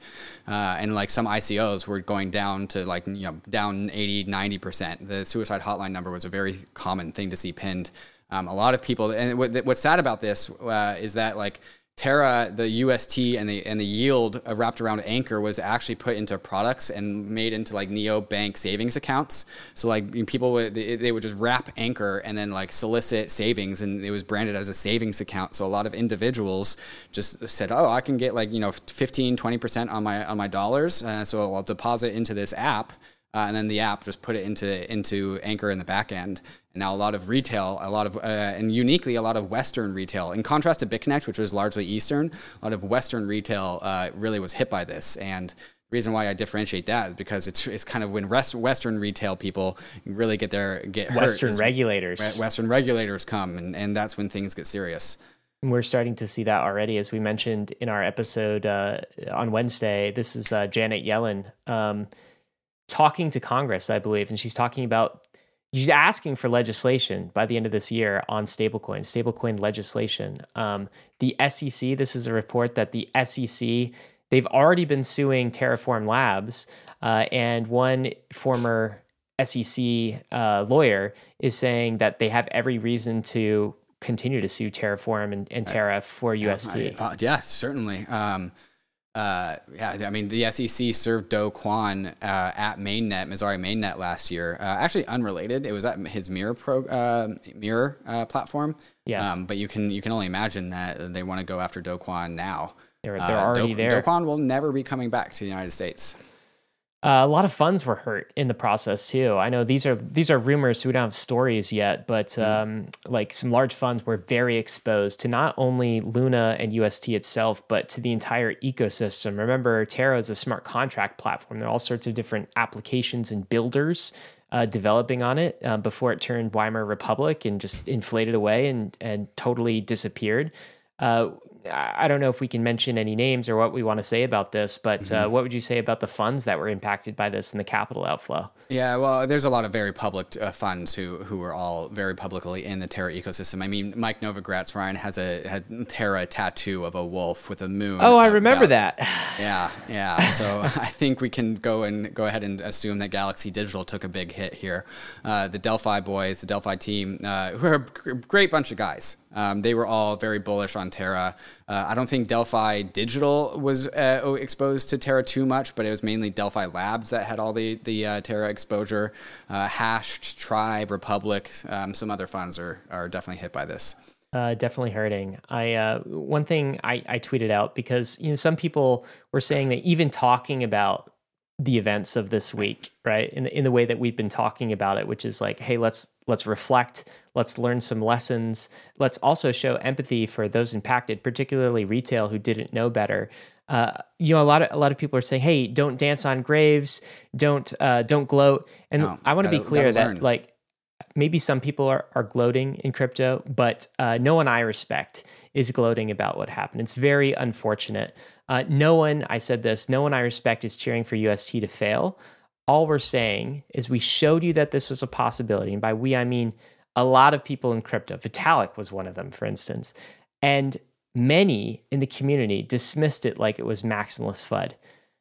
B: uh, and like some ICOs were going down to like, you know, down 80, 90%. The suicide hotline number was a very common thing to see pinned um, a lot of people, and what, what's sad about this uh, is that like Terra, the UST and the and the yield wrapped around Anchor was actually put into products and made into like neo bank savings accounts. So like people would they, they would just wrap Anchor and then like solicit savings, and it was branded as a savings account. So a lot of individuals just said, "Oh, I can get like you know 15, 20 percent on my on my dollars, uh, so I'll deposit into this app." Uh, and then the app just put it into into Anchor in the back end. And now a lot of retail, a lot of uh, and uniquely a lot of Western retail. In contrast to BitConnect, which was largely Eastern, a lot of Western retail uh, really was hit by this. And the reason why I differentiate that is because it's it's kind of when rest, Western retail people really get their get
A: Western
B: hurt.
A: regulators.
B: Western regulators come, and, and that's when things get serious.
A: And we're starting to see that already, as we mentioned in our episode uh, on Wednesday. This is uh, Janet Yellen. Um, talking to Congress, I believe, and she's talking about she's asking for legislation by the end of this year on stablecoin, stablecoin legislation. Um, the SEC, this is a report that the SEC they've already been suing Terraform Labs, uh, and one former SEC uh, lawyer is saying that they have every reason to continue to sue Terraform and, and Terra for UST.
B: Uh, yeah, certainly. Um, uh, yeah, I mean, the SEC served Do Kwon uh, at Mainnet, Messari Mainnet last year. Uh, actually, unrelated. It was at his Mirror pro uh, Mirror uh, platform.
A: Yes.
B: Um, but you can you can only imagine that they want to go after Do Kwon now.
A: They're, they're already
B: Do,
A: there.
B: Do Kwon will never be coming back to the United States.
A: Uh, a lot of funds were hurt in the process too. I know these are these are rumors, so we don't have stories yet. But
B: Mm.
A: um, like some large funds were very exposed to not only Luna and UST itself, but to the entire ecosystem. Remember, Terra is a smart contract platform. There are all sorts of different applications and builders uh, developing on it uh, before it turned Weimar Republic and just inflated away and and totally disappeared. Uh, I don't know if we can mention any names or what we want to say about this, but
B: Mm-hmm.
A: uh, what would you say about the funds that were impacted by this and the capital outflow?
B: Yeah, well, there's a lot of very public uh, funds who who are all very publicly in the Terra ecosystem. I mean, Mike Novogratz Ryan has a had Terra tattoo of a wolf with a moon.
A: Oh, I remember that.
B: Yeah, yeah. So I think we can go and go ahead and assume that Galaxy Digital took a big hit here. Uh, the Delphi boys, the Delphi team, uh, who are a great bunch of guys. Um, they were all very bullish on Terra. Uh, I don't think Delphi Digital was uh, exposed to Terra too much, but it was mainly Delphi Labs that had all the the uh, Terra exposure. Uh, Hashed, Tribe, Republic, um, some other funds are are definitely hit by this.
A: Uh, definitely hurting. I uh, one thing I, I tweeted out because you know some people were saying that even talking about the events of this week, right, in the, in the way that we've been talking about it, which is like, hey, let's let's reflect, let's learn some lessons, let's also show empathy for those impacted, particularly retail who didn't know better. Uh, you know, a lot of a lot of people are saying, hey, don't dance on graves, don't uh, don't gloat, and
B: No,
A: I want to be clear that
B: learn.
A: like maybe some people are, are gloating in crypto, but uh, no one I respect is gloating about what happened. It's very unfortunate. Uh, no one, I said this, no one I respect is cheering for UST to fail. All we're saying is we showed you that this was a possibility. And by we, I mean a lot of people in crypto. Vitalik was one of them, for instance. And many in the community dismissed it like it was maximalist FUD.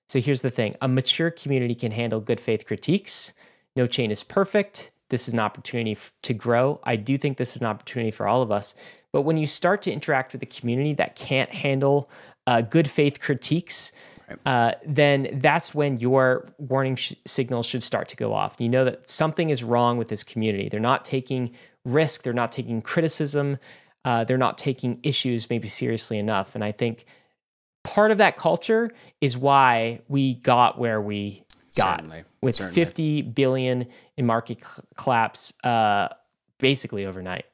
A: So here's the thing a mature community can handle good faith critiques. No chain is perfect. This is an opportunity f- to grow. I do think this is an opportunity for all of us. But when you start to interact with a community that can't handle uh, good faith critiques, uh, then that's when your warning sh- signals should start to go off. You know that something is wrong with this community. They're not taking risk, they're not taking criticism, uh, they're not taking issues maybe seriously enough. And I think part of that culture is why we got where we got
B: Certainly,
A: with
B: certainly.
A: 50 billion in market cl- collapse uh, basically overnight.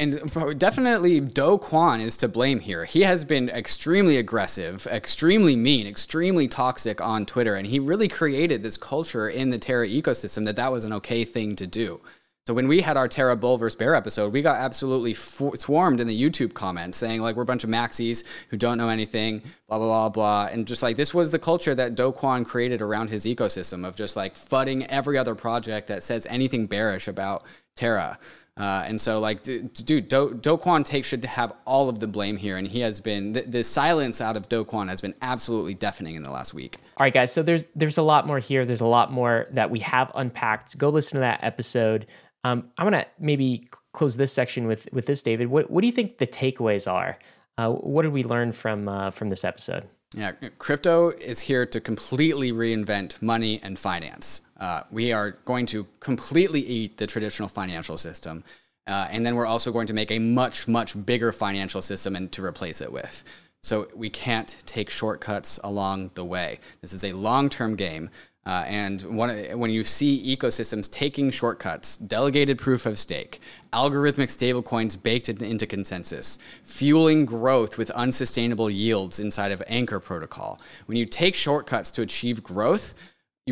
B: And definitely Do Kwon is to blame here. He has been extremely aggressive, extremely mean, extremely toxic on Twitter, and he really created this culture in the Terra ecosystem that that was an okay thing to do. So when we had our Terra Bull versus Bear episode, we got absolutely swarmed in the YouTube comments saying like we're a bunch of maxis who don't know anything, blah blah blah blah, and just like this was the culture that Do Kwon created around his ecosystem of just like fudding every other project that says anything bearish about Terra. Uh, and so, like, d- dude, Do, Do Kwon take should have all of the blame here, and he has been the, the silence out of Do Kwon has been absolutely deafening in the last week.
A: All right, guys. So there's there's a lot more here. There's a lot more that we have unpacked. Go listen to that episode. Um, I'm gonna maybe close this section with with this, David. What what do you think the takeaways are Uh, what did we learn from uh, from this episode?
B: Yeah, crypto is here to completely reinvent money and finance. Uh, we are going to completely eat the traditional financial system. Uh, and then we're also going to make a much, much bigger financial system and to replace it with. So we can't take shortcuts along the way. This is a long term game. Uh, and one, when you see ecosystems taking shortcuts, delegated proof of stake, algorithmic stablecoins baked into consensus, fueling growth with unsustainable yields inside of Anchor protocol, when you take shortcuts to achieve growth,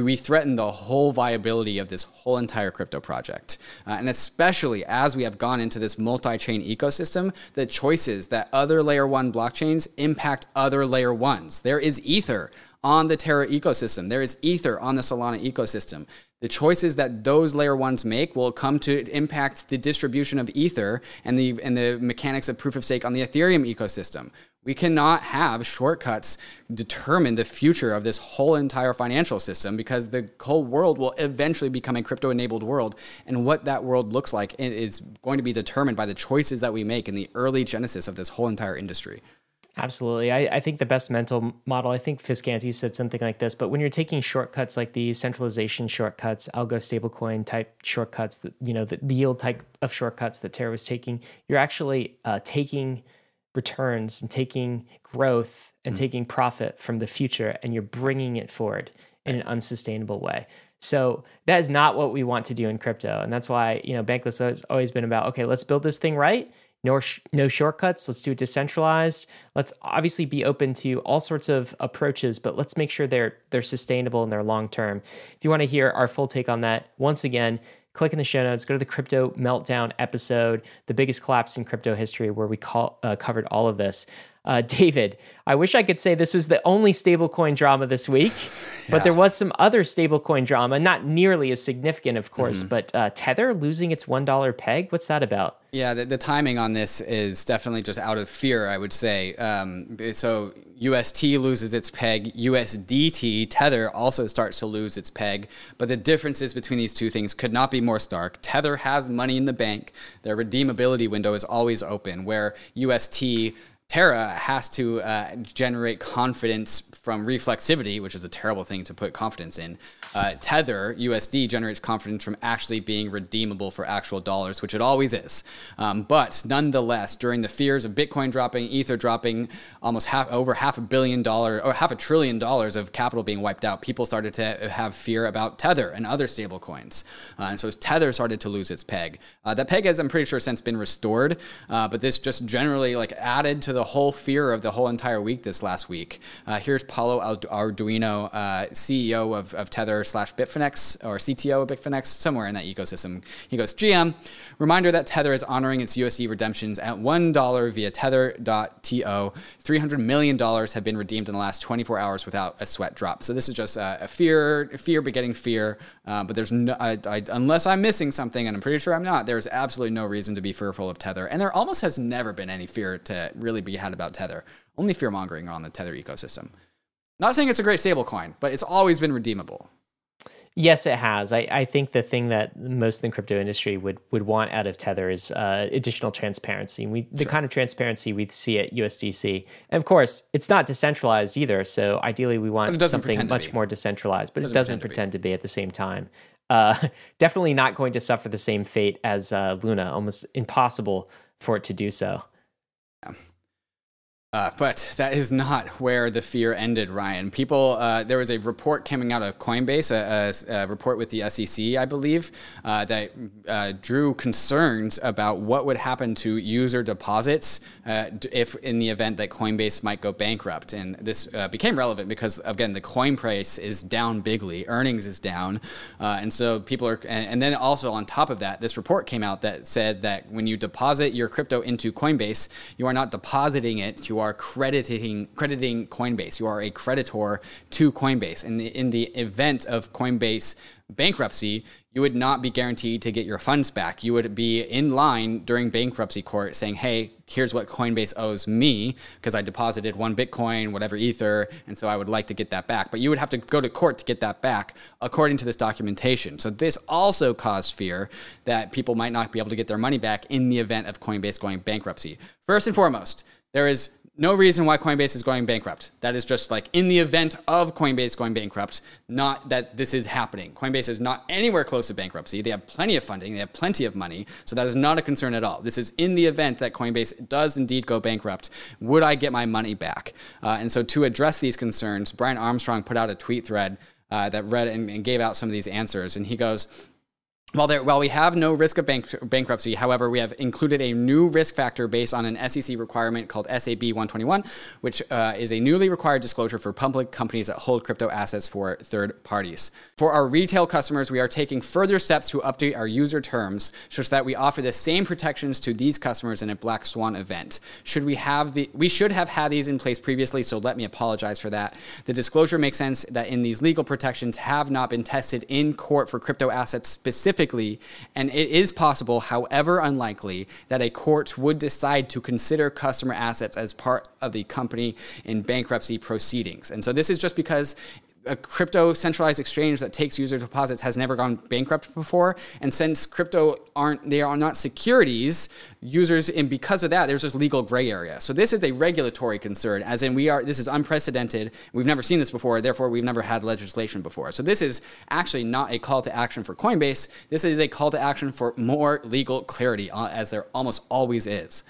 B: we threaten the whole viability of this whole entire crypto project. Uh, and especially as we have gone into this multi chain ecosystem, the choices that other layer one blockchains impact other layer ones. There is Ether on the Terra ecosystem, there is Ether on the Solana ecosystem. The choices that those layer ones make will come to impact the distribution of Ether and the, and the mechanics of proof of stake on the Ethereum ecosystem. We cannot have shortcuts determine the future of this whole entire financial system because the whole world will eventually become a crypto enabled world. And what that world looks like is going to be determined by the choices that we make in the early genesis of this whole entire industry.
A: Absolutely. I, I, think the best mental model, I think Fiscanti said something like this, but when you're taking shortcuts like these centralization shortcuts, algo stablecoin type shortcuts, the, you know, the, the yield type of shortcuts that Terra was taking, you're actually uh, taking returns and taking growth and mm. taking profit from the future and you're bringing it forward in an unsustainable way. So that is not what we want to do in crypto. And that's why, you know, Bankless has always been about, okay, let's build this thing right. No, sh- no shortcuts. Let's do it decentralized. Let's obviously be open to all sorts of approaches, but let's make sure they're they're sustainable and they're long term. If you want to hear our full take on that, once again, click in the show notes, go to the crypto meltdown episode, the biggest collapse in crypto history, where we call, uh, covered all of this. Uh, David, I wish I could say this was the only stablecoin drama this week, yeah. but there was some other stablecoin drama, not nearly as significant, of course. Mm-hmm. But uh, Tether losing its one dollar peg. What's that about?
B: Yeah, the, the, timing on this is definitely just out of fear. I would say. Um, so UST loses its peg. USDT Tether also starts to lose its peg. But the differences between these two things could not be more stark. Tether has money in the bank. Their redeemability window is always open, where UST Terra has to uh, generate confidence from reflexivity, which is a terrible thing to put confidence in. Uh, Tether USD generates confidence from actually being redeemable for actual dollars, which it always is. Um, but nonetheless, during the fears of Bitcoin dropping, Ether dropping, almost half over half a billion dollar or half a trillion dollars of capital being wiped out, people started to have fear about Tether and other stable coins, uh, and so Tether started to lose its peg. Uh, that peg has, I'm pretty sure, since been restored, uh, but this just generally like added to the whole fear of the whole entire week this last week. Uh, here's Paolo Ardoino, uh, CEO of, of Tether slash Bitfinex or CTO of Bitfinex, somewhere in that ecosystem. He goes, GM, reminder that Tether is honoring its USD redemptions at $1 via tether.to. $300 million have been redeemed in the last 24 hours without a sweat drop. So this is just uh, a fear, fear begetting fear. Uh, but there's no, I, I, unless I'm missing something, and I'm pretty sure I'm not, there's absolutely no reason to be fearful of Tether. And there almost has never been any fear to really be had about Tether. Only fear mongering on the Tether ecosystem. Not saying it's a great stablecoin, but it's always been redeemable.
A: Yes, it has. I, I think the thing that most in the crypto industry would would want out of Tether is uh, additional transparency. We the sure. kind of transparency we see at USDC, and of course, it's not decentralized either. So ideally, we want something much more decentralized, but it doesn't, it doesn't pretend, pretend to, be. to, be. at the same time. Uh, definitely not going to suffer the same fate as uh, Luna. Almost impossible for it to do so.
B: Yeah. Uh, but that is not where the fear ended, Ryan. People, uh, there was a report coming out of Coinbase, a, a, a report with the SEC, I believe, uh, that uh, drew concerns about what would happen to user deposits uh, if, in the event that Coinbase might go bankrupt. And this uh, became relevant because, again, the coin price is down bigly, earnings is down, and so people are. And, and then also on top of that, this report came out that said that when you deposit your crypto into Coinbase, you are not depositing it. You are are crediting crediting Coinbase. You are a creditor to Coinbase. And in, in the event of Coinbase bankruptcy, you would not be guaranteed to get your funds back. You would be in line during bankruptcy court saying, hey, here's what Coinbase owes me because I deposited one Bitcoin, whatever Ether, and so I would like to get that back. But you would have to go to court to get that back according to this documentation. So this also caused fear that people might not be able to get their money back in the event of Coinbase going bankruptcy. First and foremost, There is no reason why Coinbase is going bankrupt. That is just like in the event of Coinbase going bankrupt, not that this is happening. Coinbase is not anywhere close to bankruptcy. They have plenty of funding, they have plenty of money. So that is not a concern at all. This is in the event that Coinbase does indeed go bankrupt. Would I get my money back? Uh, and so to address these concerns, Brian Armstrong put out a tweet thread uh, that read and, and gave out some of these answers. And he goes, while, there, while we have no risk of bank, bankruptcy, however, we have included a new risk factor based on an SEC requirement called SAB 121, which uh, is a newly required disclosure for public companies that hold crypto assets for third parties. For our retail customers, we are taking further steps to update our user terms such that we offer the same protections to these customers in a black swan event. Should we have the we should have had these in place previously, so let me apologize for that. The disclosure makes sense that in these legal protections have not been tested in court for crypto assets specifically specifically, and it is possible, however unlikely, that a court would decide to consider customer assets as part of the company in bankruptcy proceedings. And so this is just because a crypto centralized exchange that takes user deposits has never gone bankrupt before. And since crypto aren't, they are not securities, users, and because of that, there's this legal gray area. So this is a regulatory concern, as in we are, this is unprecedented. We've never seen this before, therefore we've never had legislation before. So this is actually not a call to action for Coinbase. This is a call to action for more legal clarity, uh, as there almost always is.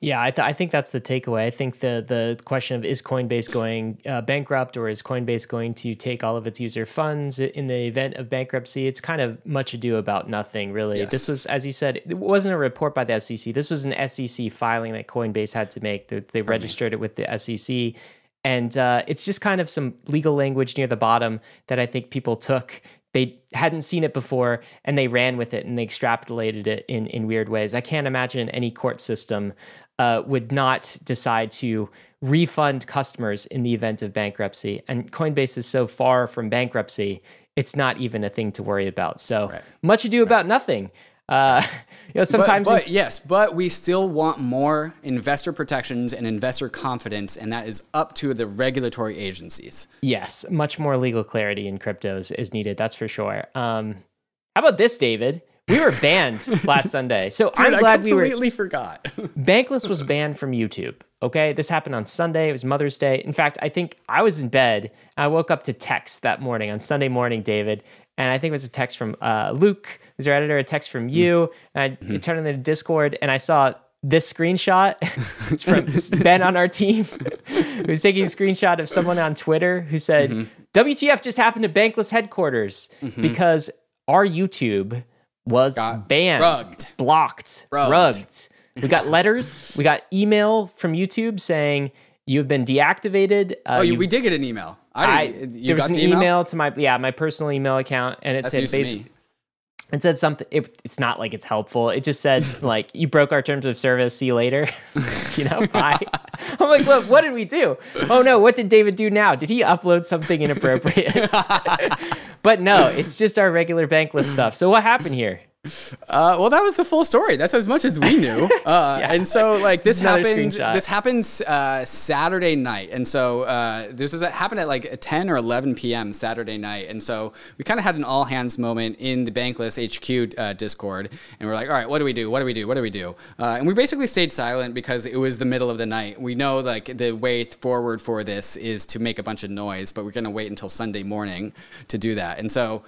A: Yeah, I, th- I, think that's the takeaway. I think the the question of is Coinbase going uh, bankrupt or is Coinbase going to take all of its user funds in the event of bankruptcy? It's kind of much ado about nothing, really. Yes. This was, as you said, it wasn't a report by the SEC. This was an SEC filing that Coinbase had to make. They, they registered it with the SEC. And uh, it's just kind of some legal language near the bottom that I think people took they hadn't seen it before and they ran with it and they extrapolated it in, in weird ways. I can't imagine any court system uh, would not decide to refund customers in the event of bankruptcy. And Coinbase is so far from bankruptcy, it's not even a thing to worry about. So right. much ado about nothing. Uh, you know, sometimes.
B: But, but yes, but we still want more investor protections and investor confidence, and that is up to the regulatory agencies.
A: Yes, much more legal clarity in cryptos is needed. That's for sure. Um, how about this, David? We were banned last Sunday. So
B: Dude,
A: I'm glad
B: we
A: were.
B: completely forgot.
A: Bankless was banned from YouTube. Okay. This happened on Sunday. It was Mother's Day. In fact, I think I was in bed. I woke up to text that morning on Sunday morning, David. And I think it was a text from uh, Luke, who's our editor, a text from you. And I mm-hmm. turned on the Discord and I saw this screenshot. it's from Ben on our team, who's taking a screenshot of someone on Twitter who said, mm-hmm. WTF just happened to Bankless headquarters mm-hmm. because our YouTube was got banned, rugged. blocked, rugged. rugged. We got letters, we got email from YouTube saying you've been deactivated.
B: Uh, oh, we did get an email. I, I
A: there was an email? email? to my yeah my personal email account, and it That's said basically it said something it, it's not like it's helpful. It just says like you broke our terms of service. See you later. You know bye. I'm like look what did we do? Oh no. What did david do now? Did he upload something inappropriate? But no it's just our regular bankless stuff. So what happened here
B: uh, well, that was the full story. That's as much as we knew. Uh, yeah. And so, like, this happened. This happened uh, Saturday night, and so uh, this was happened at like 10 or 11 p.m. Saturday night, and so we kind of had an all hands moment in the Bankless HQ uh, Discord, and we're like, all right, what do we do? What do we do? What do we do? Uh, and we basically stayed silent because it was the middle of the night. We know like the way forward for this is to make a bunch of noise, but we're gonna wait until Sunday morning to do that. And so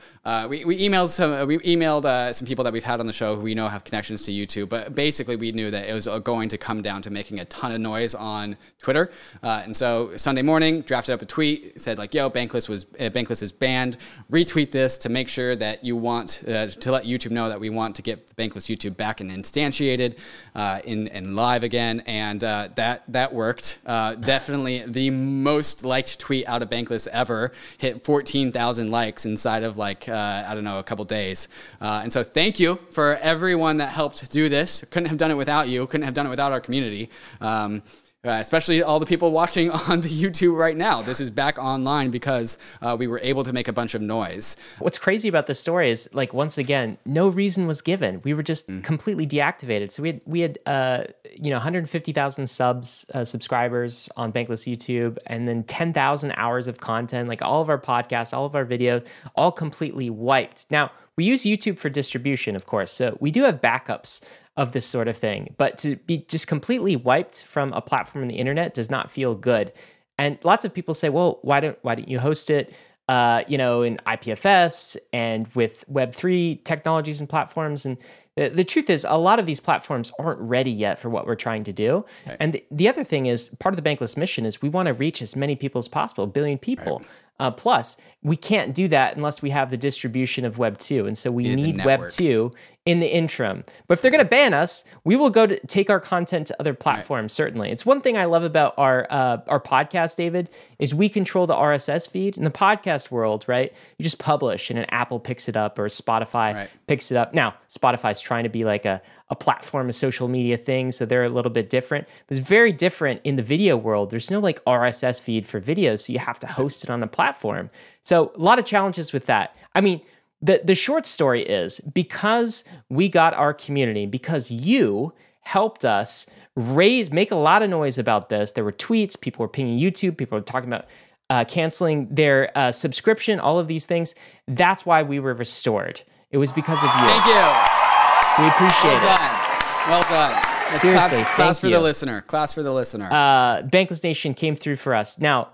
B: we, we emailed some we emailed some people that we've had on the show who we know have connections to YouTube, but basically we knew that it was uh, going to come down to making a ton of noise on Twitter. Uh, and so Sunday morning, drafted up a tweet, said like, "Yo, Bankless was uh, Bankless is banned. Retweet this to make sure that you want uh, to let YouTube know that we want to get Bankless YouTube back and instantiated uh, in and live again." And uh, that that worked. definitely the most liked tweet out of Bankless ever. Hit 14,000 likes inside of like I don't know a couple days. and so thank thank you for everyone that helped do this. Couldn't have done it without you. Couldn't have done it without our community. Um, uh, especially all the people watching on the YouTube right now. This is back online because uh, we were able to make a bunch of noise.
A: What's crazy about this story is, like, once again, no reason was given. We were just mm. completely deactivated. So we had we had uh, you know 150,000 subs uh, subscribers on Bankless YouTube, and then 10,000 hours of content, like all of our podcasts, all of our videos, all completely wiped. Now we use YouTube for distribution, of course. So we do have backups of this sort of thing. But to be just completely wiped from a platform on the internet does not feel good. And lots of people say, well, why don't why don't you host it? Uh, you know, in IPFS and with Web3 technologies and platforms. And the, the, truth is, a lot of these platforms aren't ready yet for what we're trying to do. Right. And the, the, other thing is, part of the Bankless mission is we want to reach as many people as possible, a billion people. Right. Uh, plus, we can't do that unless we have the distribution of Web 2. And so we need Web 2 in the interim. But if they're going to ban us, we will go to take our content to other platforms. Right. Certainly, it's one thing I love about our uh, our podcast, David, is we control the RSS feed in the podcast world. Right, you just publish, and an Apple picks it up or Spotify right. picks it up. Now, Spotify's trying to be like a a platform, a social media thing, so they're a little bit different. But it's very different in the video world. There's no like RSS feed for videos, so you have to host it on a platform. So a lot of challenges with that. I mean the the short story is because we got our community because you helped us raise make a lot of noise about this there were tweets people were pinging youtube people were talking about uh, canceling their uh, subscription all of these things that's why we were restored it was because of you
B: thank you
A: we appreciate it.
B: well
A: it
B: done. well done
A: Seriously,
B: class, class for
A: you.
B: the listener. Class for the listener.
A: Uh, Bankless Nation came through for us. Now,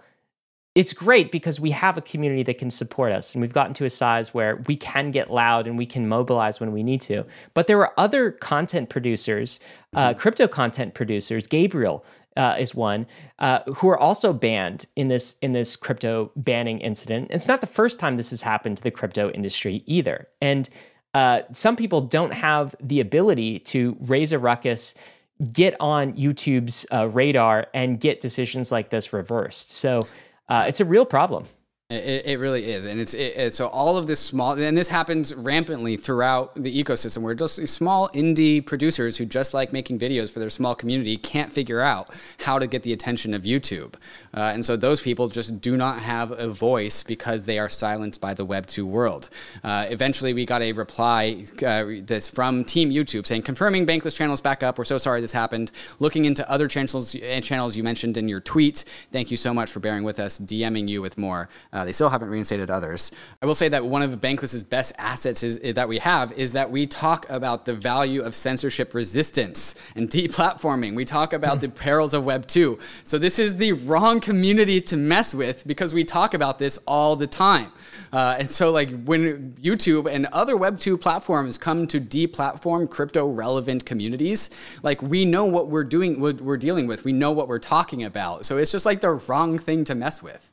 A: it's great because we have a community that can support us and we've gotten to a size where we can get loud and we can mobilize when we need to. But there are other content producers uh, mm-hmm. crypto content producers gabriel uh, is one uh, who are also banned in this in this crypto banning incident. It's not the first time this has happened to the crypto industry either. And uh, some people don't have the ability to raise a ruckus get on youtube's uh, radar and get decisions like this reversed. So uh, it's a real problem.
B: It, it really is, and it's it, it, so all of this small, and this happens rampantly throughout the ecosystem, where just small indie producers who just like making videos for their small community can't figure out how to get the attention of YouTube, uh, and so those people just do not have a voice because they are silenced by the Web two world. Uh, eventually, we got a reply uh, this from Team YouTube saying confirming Bankless channels back up. We're so sorry this happened. Looking into other channels uh, channels you mentioned in your tweet. Thank you so much for bearing with us. DMing you with more. Uh, uh, they still haven't reinstated others. I will say that one of Bankless's best assets is, is, that we have is that we talk about the value of censorship resistance and deplatforming. We talk about the perils of Web 2. So this is the wrong community to mess with because we talk about this all the time. Uh, and so like when YouTube and other Web 2 platforms come to deplatform crypto relevant communities, like we know what we're doing, what we're dealing with. We know what we're talking about. So it's just like the wrong thing to mess with.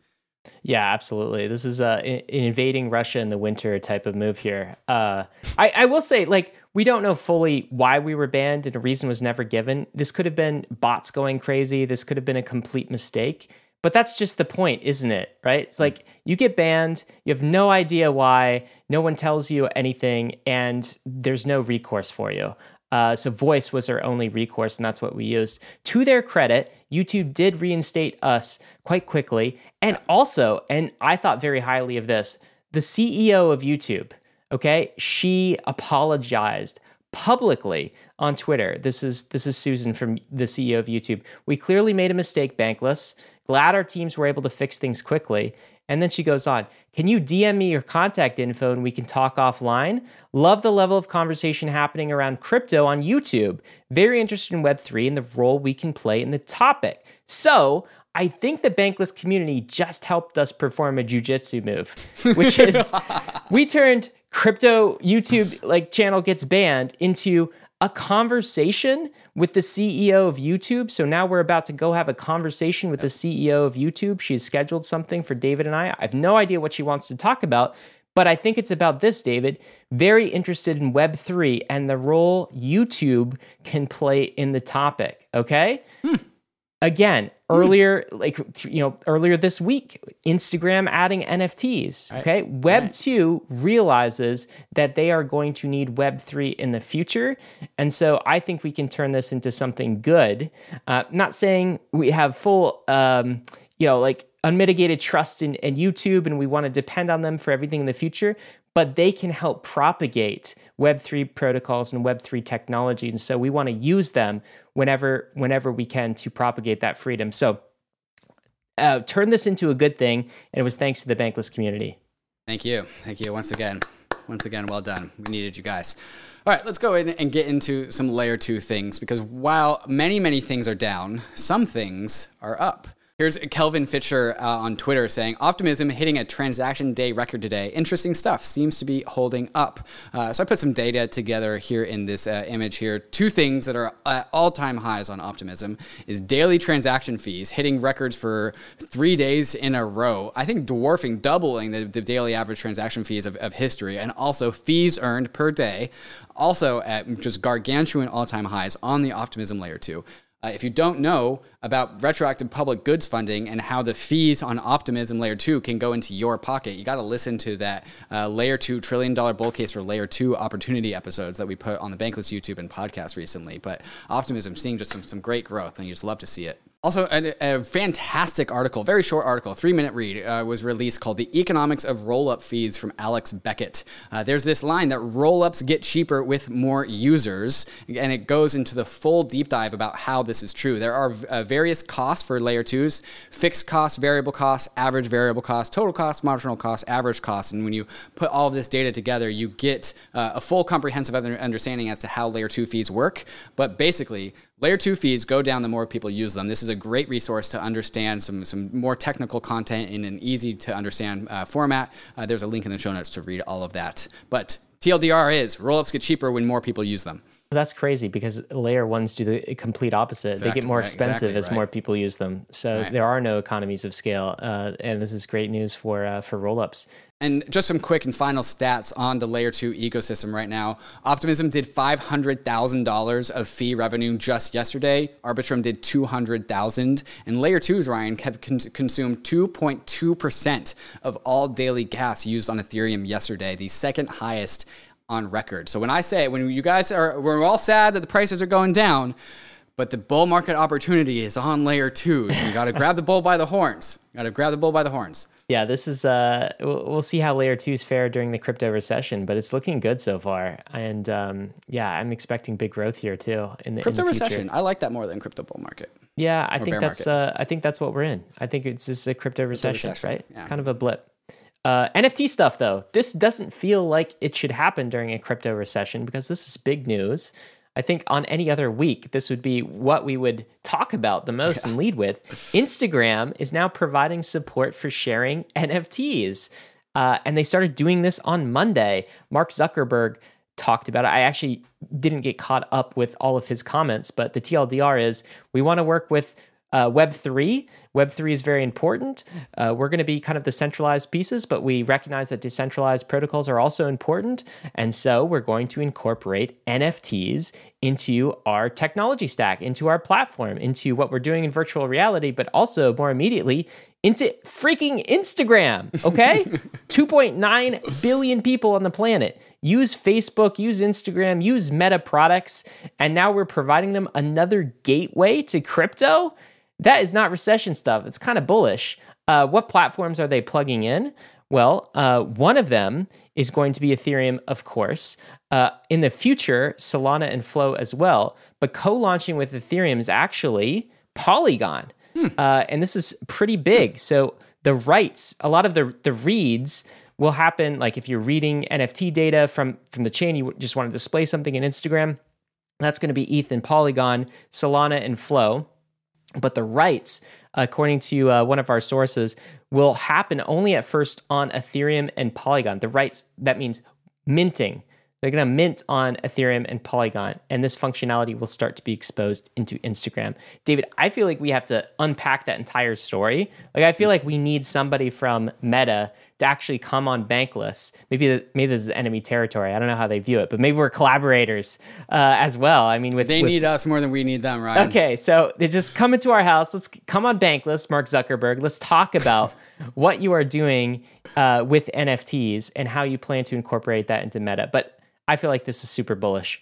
A: Yeah, absolutely. This is uh, an invading Russia in the winter type of move here. Uh, I, I will say, like, we don't know fully why we were banned, and a reason was never given. This could have been bots going crazy. This could have been a complete mistake. But that's just the point, isn't it? Right? It's like you get banned, you have no idea why, no one tells you anything, and there's no recourse for you. Uh, so voice was our only recourse, and that's what we used. To their credit, YouTube did reinstate us quite quickly. And also, and I thought very highly of this, the CEO of YouTube, okay, she apologized publicly on Twitter. This is this is Susan from the CEO of YouTube. We clearly made a mistake, Bankless. Glad our teams were able to fix things quickly. And then she goes on, Can you DM me your contact info and we can talk offline? Love the level of conversation happening around crypto on YouTube. Very interested in Web3 and the role we can play in the topic. So I think the bankless community just helped us perform a jujitsu move, which is we turned crypto YouTube like channel gets banned into a conversation with the CEO of YouTube. So now we're about to go have a conversation with the CEO of YouTube. She's scheduled something for David and I. I have no idea what she wants to talk about, but I think it's about this, David. Very interested in Web3 and the role YouTube can play in the topic. Okay. Hmm. Again, earlier like you know earlier this week instagram adding nfts okay right. web right. 2 realizes that they are going to need web 3 in the future and so i think we can turn this into something good uh, not saying we have full um, you know like unmitigated trust in, in youtube and we want to depend on them for everything in the future but they can help propagate Web3 protocols and Web3 technology. And so we want to use them whenever, whenever we can to propagate that freedom. So uh, turn this into a good thing. And it was thanks to the Bankless community.
B: Thank you. Thank you once again. Once again, well done. We needed you guys. All right, let's go in and get into some layer two things because while many, many things are down, some things are up. Here's Kelvin Fichter uh, on Twitter saying, Optimism hitting a transaction day record today. Interesting stuff. Seems to be holding up. Uh, so I put some data together here in this uh, image here. Two things that are at all time highs on Optimism is daily transaction fees hitting records for three days in a row. I think dwarfing, doubling the, the daily average transaction fees of, of history, and also fees earned per day, also at just gargantuan all time highs on the Optimism layer two. Uh, if you don't know about retroactive public goods funding and how the fees on Optimism Layer 2 can go into your pocket, you got to listen to that uh, Layer 2 trillion dollar bull case for Layer 2 opportunity episodes that we put on the Bankless YouTube and podcast recently. But Optimism seeing just some, some great growth, and you just love to see it. Also, a, a, fantastic article, very short article, three minute read, uh, was released called The Economics of Roll Up Fees from Alex Beckett. Uh, there's this line that roll ups get cheaper with more users, and it goes into the full deep dive about how this is true. There are uh, various costs for layer twos fixed costs, variable costs, average variable costs, total cost, marginal cost, average cost. And when you put all of this data together, you get uh, a full comprehensive understanding as to how layer two fees work. But basically, Layer 2 fees go down the more people use them. This is a great resource to understand some, some more technical content in an easy to understand uh, format. Uh, there's a link in the show notes to read all of that. But TLDR is rollups get cheaper when more people use them.
A: That's crazy because layer ones do the complete opposite. Exactly, they get more expensive exactly, as right. more people use them. So right. there are no economies of scale, uh, and this is great news for uh, for rollups.
B: And just some quick and final stats on the layer two ecosystem right now. Optimism did five hundred thousand dollars of fee revenue just yesterday. Arbitrum did two hundred thousand, and layer twos Ryan have con- consumed two point two percent of all daily gas used on Ethereum yesterday, the second highest on record. So when I say when you guys are we're all sad that the prices are going down, but the bull market opportunity is on layer two. So you got to grab the bull by the horns. You Got to grab the bull by the horns.
A: Yeah, this is uh we'll see how layer twos fare during the crypto recession, but it's looking good so far. And um, yeah, I'm expecting big growth here too in the
B: crypto
A: in the
B: recession. I like that more than crypto bull market.
A: Yeah, I think that's uh, I think that's what we're in. I think it's just a crypto recession, crypto recession. right? Yeah. Kind of a blip. Uh, NFT stuff, though, this doesn't feel like it should happen during a crypto recession because this is big news. I think on any other week, this would be what we would talk about the most yeah. and lead with. Instagram is now providing support for sharing NFTs. Uh, and they started doing this on Monday. Mark Zuckerberg talked about it. I actually didn't get caught up with all of his comments, but the TLDR is we want to work with uh, Web3. Web3 is very important. Uh, we're going to be kind of the centralized pieces, but we recognize that decentralized protocols are also important. And so we're going to incorporate NFTs into our technology stack, into our platform, into what we're doing in virtual reality, but also more immediately into freaking Instagram. Okay? 2.9 billion people on the planet use Facebook, use Instagram, use Meta products, and now we're providing them another gateway to crypto that is not recession stuff. It's kind of bullish. Uh, what platforms are they plugging in? Well, uh, one of them is going to be Ethereum, of course. Uh, in the future, Solana and Flow as well. But co launching with Ethereum is actually Polygon. Hmm. Uh, and this is pretty big. So the writes, a lot of the, the reads will happen. Like if you're reading NFT data from, from the chain, you just want to display something in Instagram. That's going to be ETH and Polygon, Solana and Flow. But the writes, according to uh, one of our sources, will happen only at first on Ethereum and Polygon. The writes, that means minting. They're going to mint on Ethereum and Polygon, and this functionality will start to be exposed into Instagram. David, I feel like we have to unpack that entire story. Like, I feel like we need somebody from Meta to actually come on Bankless. Maybe maybe this is enemy territory. I don't know how they view it, but maybe we're collaborators uh, as well. I mean, with
B: they
A: with,
B: need us more than we need them, right?
A: Okay, so they just come into our house. Let's come on Bankless, Mark Zuckerberg. Let's talk about what you are doing uh, with NFTs and how you plan to incorporate that into Meta. But I feel like this is super bullish.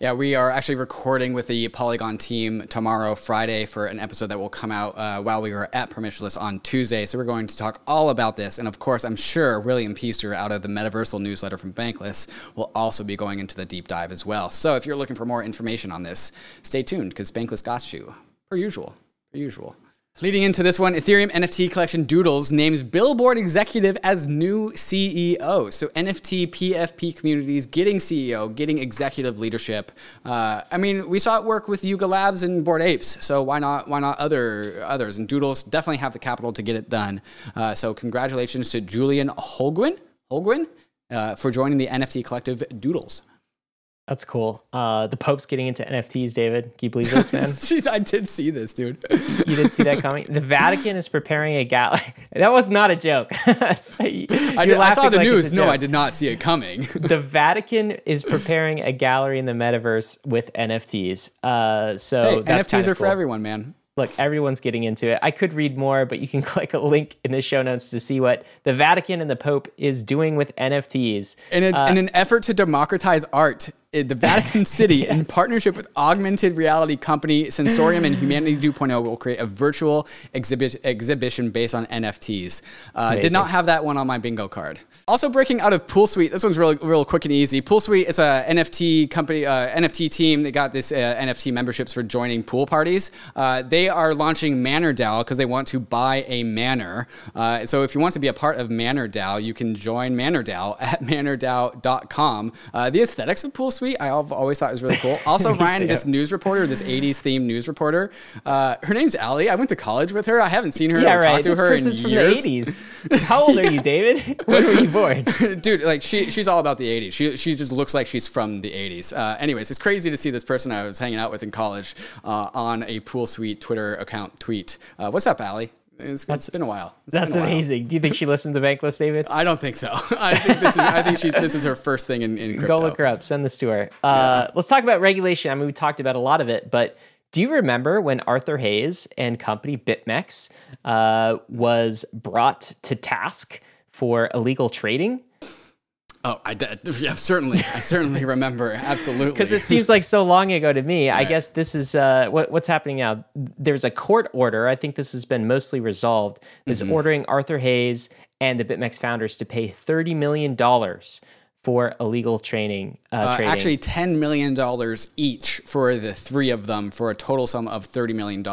B: Yeah, we are actually recording with the Polygon team tomorrow, Friday, for an episode that will come out uh, while we are at Permissionless on Tuesday. So we're going to talk all about this. And of course, I'm sure William Peaster out of the Metaversal newsletter from Bankless will also be going into the deep dive as well. So if you're looking for more information on this, stay tuned because Bankless got you, per usual, per usual. Leading into this one, Ethereum NFT collection Doodles names Billboard executive as new CEO. So NFT PFP communities getting CEO, getting executive leadership. Uh, I mean, we saw it work with Yuga Labs and Bored Apes. So why not? Why not other others? And Doodles definitely have the capital to get it done. Uh, so congratulations to Julian Holguin, Holguin uh, for joining the NFT collective Doodles.
A: That's cool. Uh, the Pope's getting into NFTs, David. Can you believe this, man?
B: I did see this, dude.
A: you did see that coming. The Vatican is preparing a gala. that was not a joke.
B: I, did, I, saw the like news. No, I did not see it coming.
A: the Vatican is preparing a gallery in the metaverse with NFTs. Uh, so
B: hey, NFTs are
A: cool.
B: for everyone, man
A: look, everyone's getting into it. I could read more, but you can click a link in the show notes to see what the Vatican and the Pope is doing with NFTs.
B: In, a, uh, in an effort to democratize art, the Vatican City, yes. in partnership with augmented reality company Sensorium and Humanity 2.0, will create a virtual exhibit exhibition based on NFTs. Uh, did not have that one on my bingo card. Also breaking out of Poolsuite. This one's real, real quick and easy. Poolsuite is a NFT company, uh, NFT team that got this uh, NFT memberships for joining pool parties. Uh, they are launching Manor DAO because they want to buy a manor. Uh, so if you want to be a part of Manor DAO, you can join Manor DAO at manordao.com. Uh, the aesthetics of Poolsuite sweet. I've always thought it was really cool. Also, Ryan, this news reporter, this 80s themed news reporter, uh, her name's Allie. I went to college with her. I haven't seen her yeah, or right. talked to
A: this
B: her
A: in
B: years.
A: from the 80s. How old are you, David? when were you born?
B: Dude, like she, she's all about the 80s. She, she just looks like she's from the 80s. Uh, anyways, it's crazy to see this person I was hanging out with in college uh, on a pool suite Twitter account tweet. Uh, what's up, Allie? It's, it's been a while. It's
A: that's
B: a
A: amazing. Do you think she listens to Bankless, David?
B: I don't think so. I think this is, I think she's, this is her first thing in, in
A: crypto. Go look her up. Send this to her. Uh, yeah. Let's talk about regulation. I mean, we talked about a lot of it, but do you remember when Arthur Hayes and company BitMEX uh, was brought to task for illegal trading?
B: Oh, I did. Yeah, certainly. I certainly remember. Absolutely.
A: Because it seems like so long ago to me. Right. I guess this is uh, what, what's happening now. There's a court order. I think this has been mostly resolved. Is mm-hmm. ordering Arthur Hayes and the BitMEX founders to pay $30 million for illegal training. Uh, uh.
B: Actually, $10 million each for the three of them for a total sum of $30 million.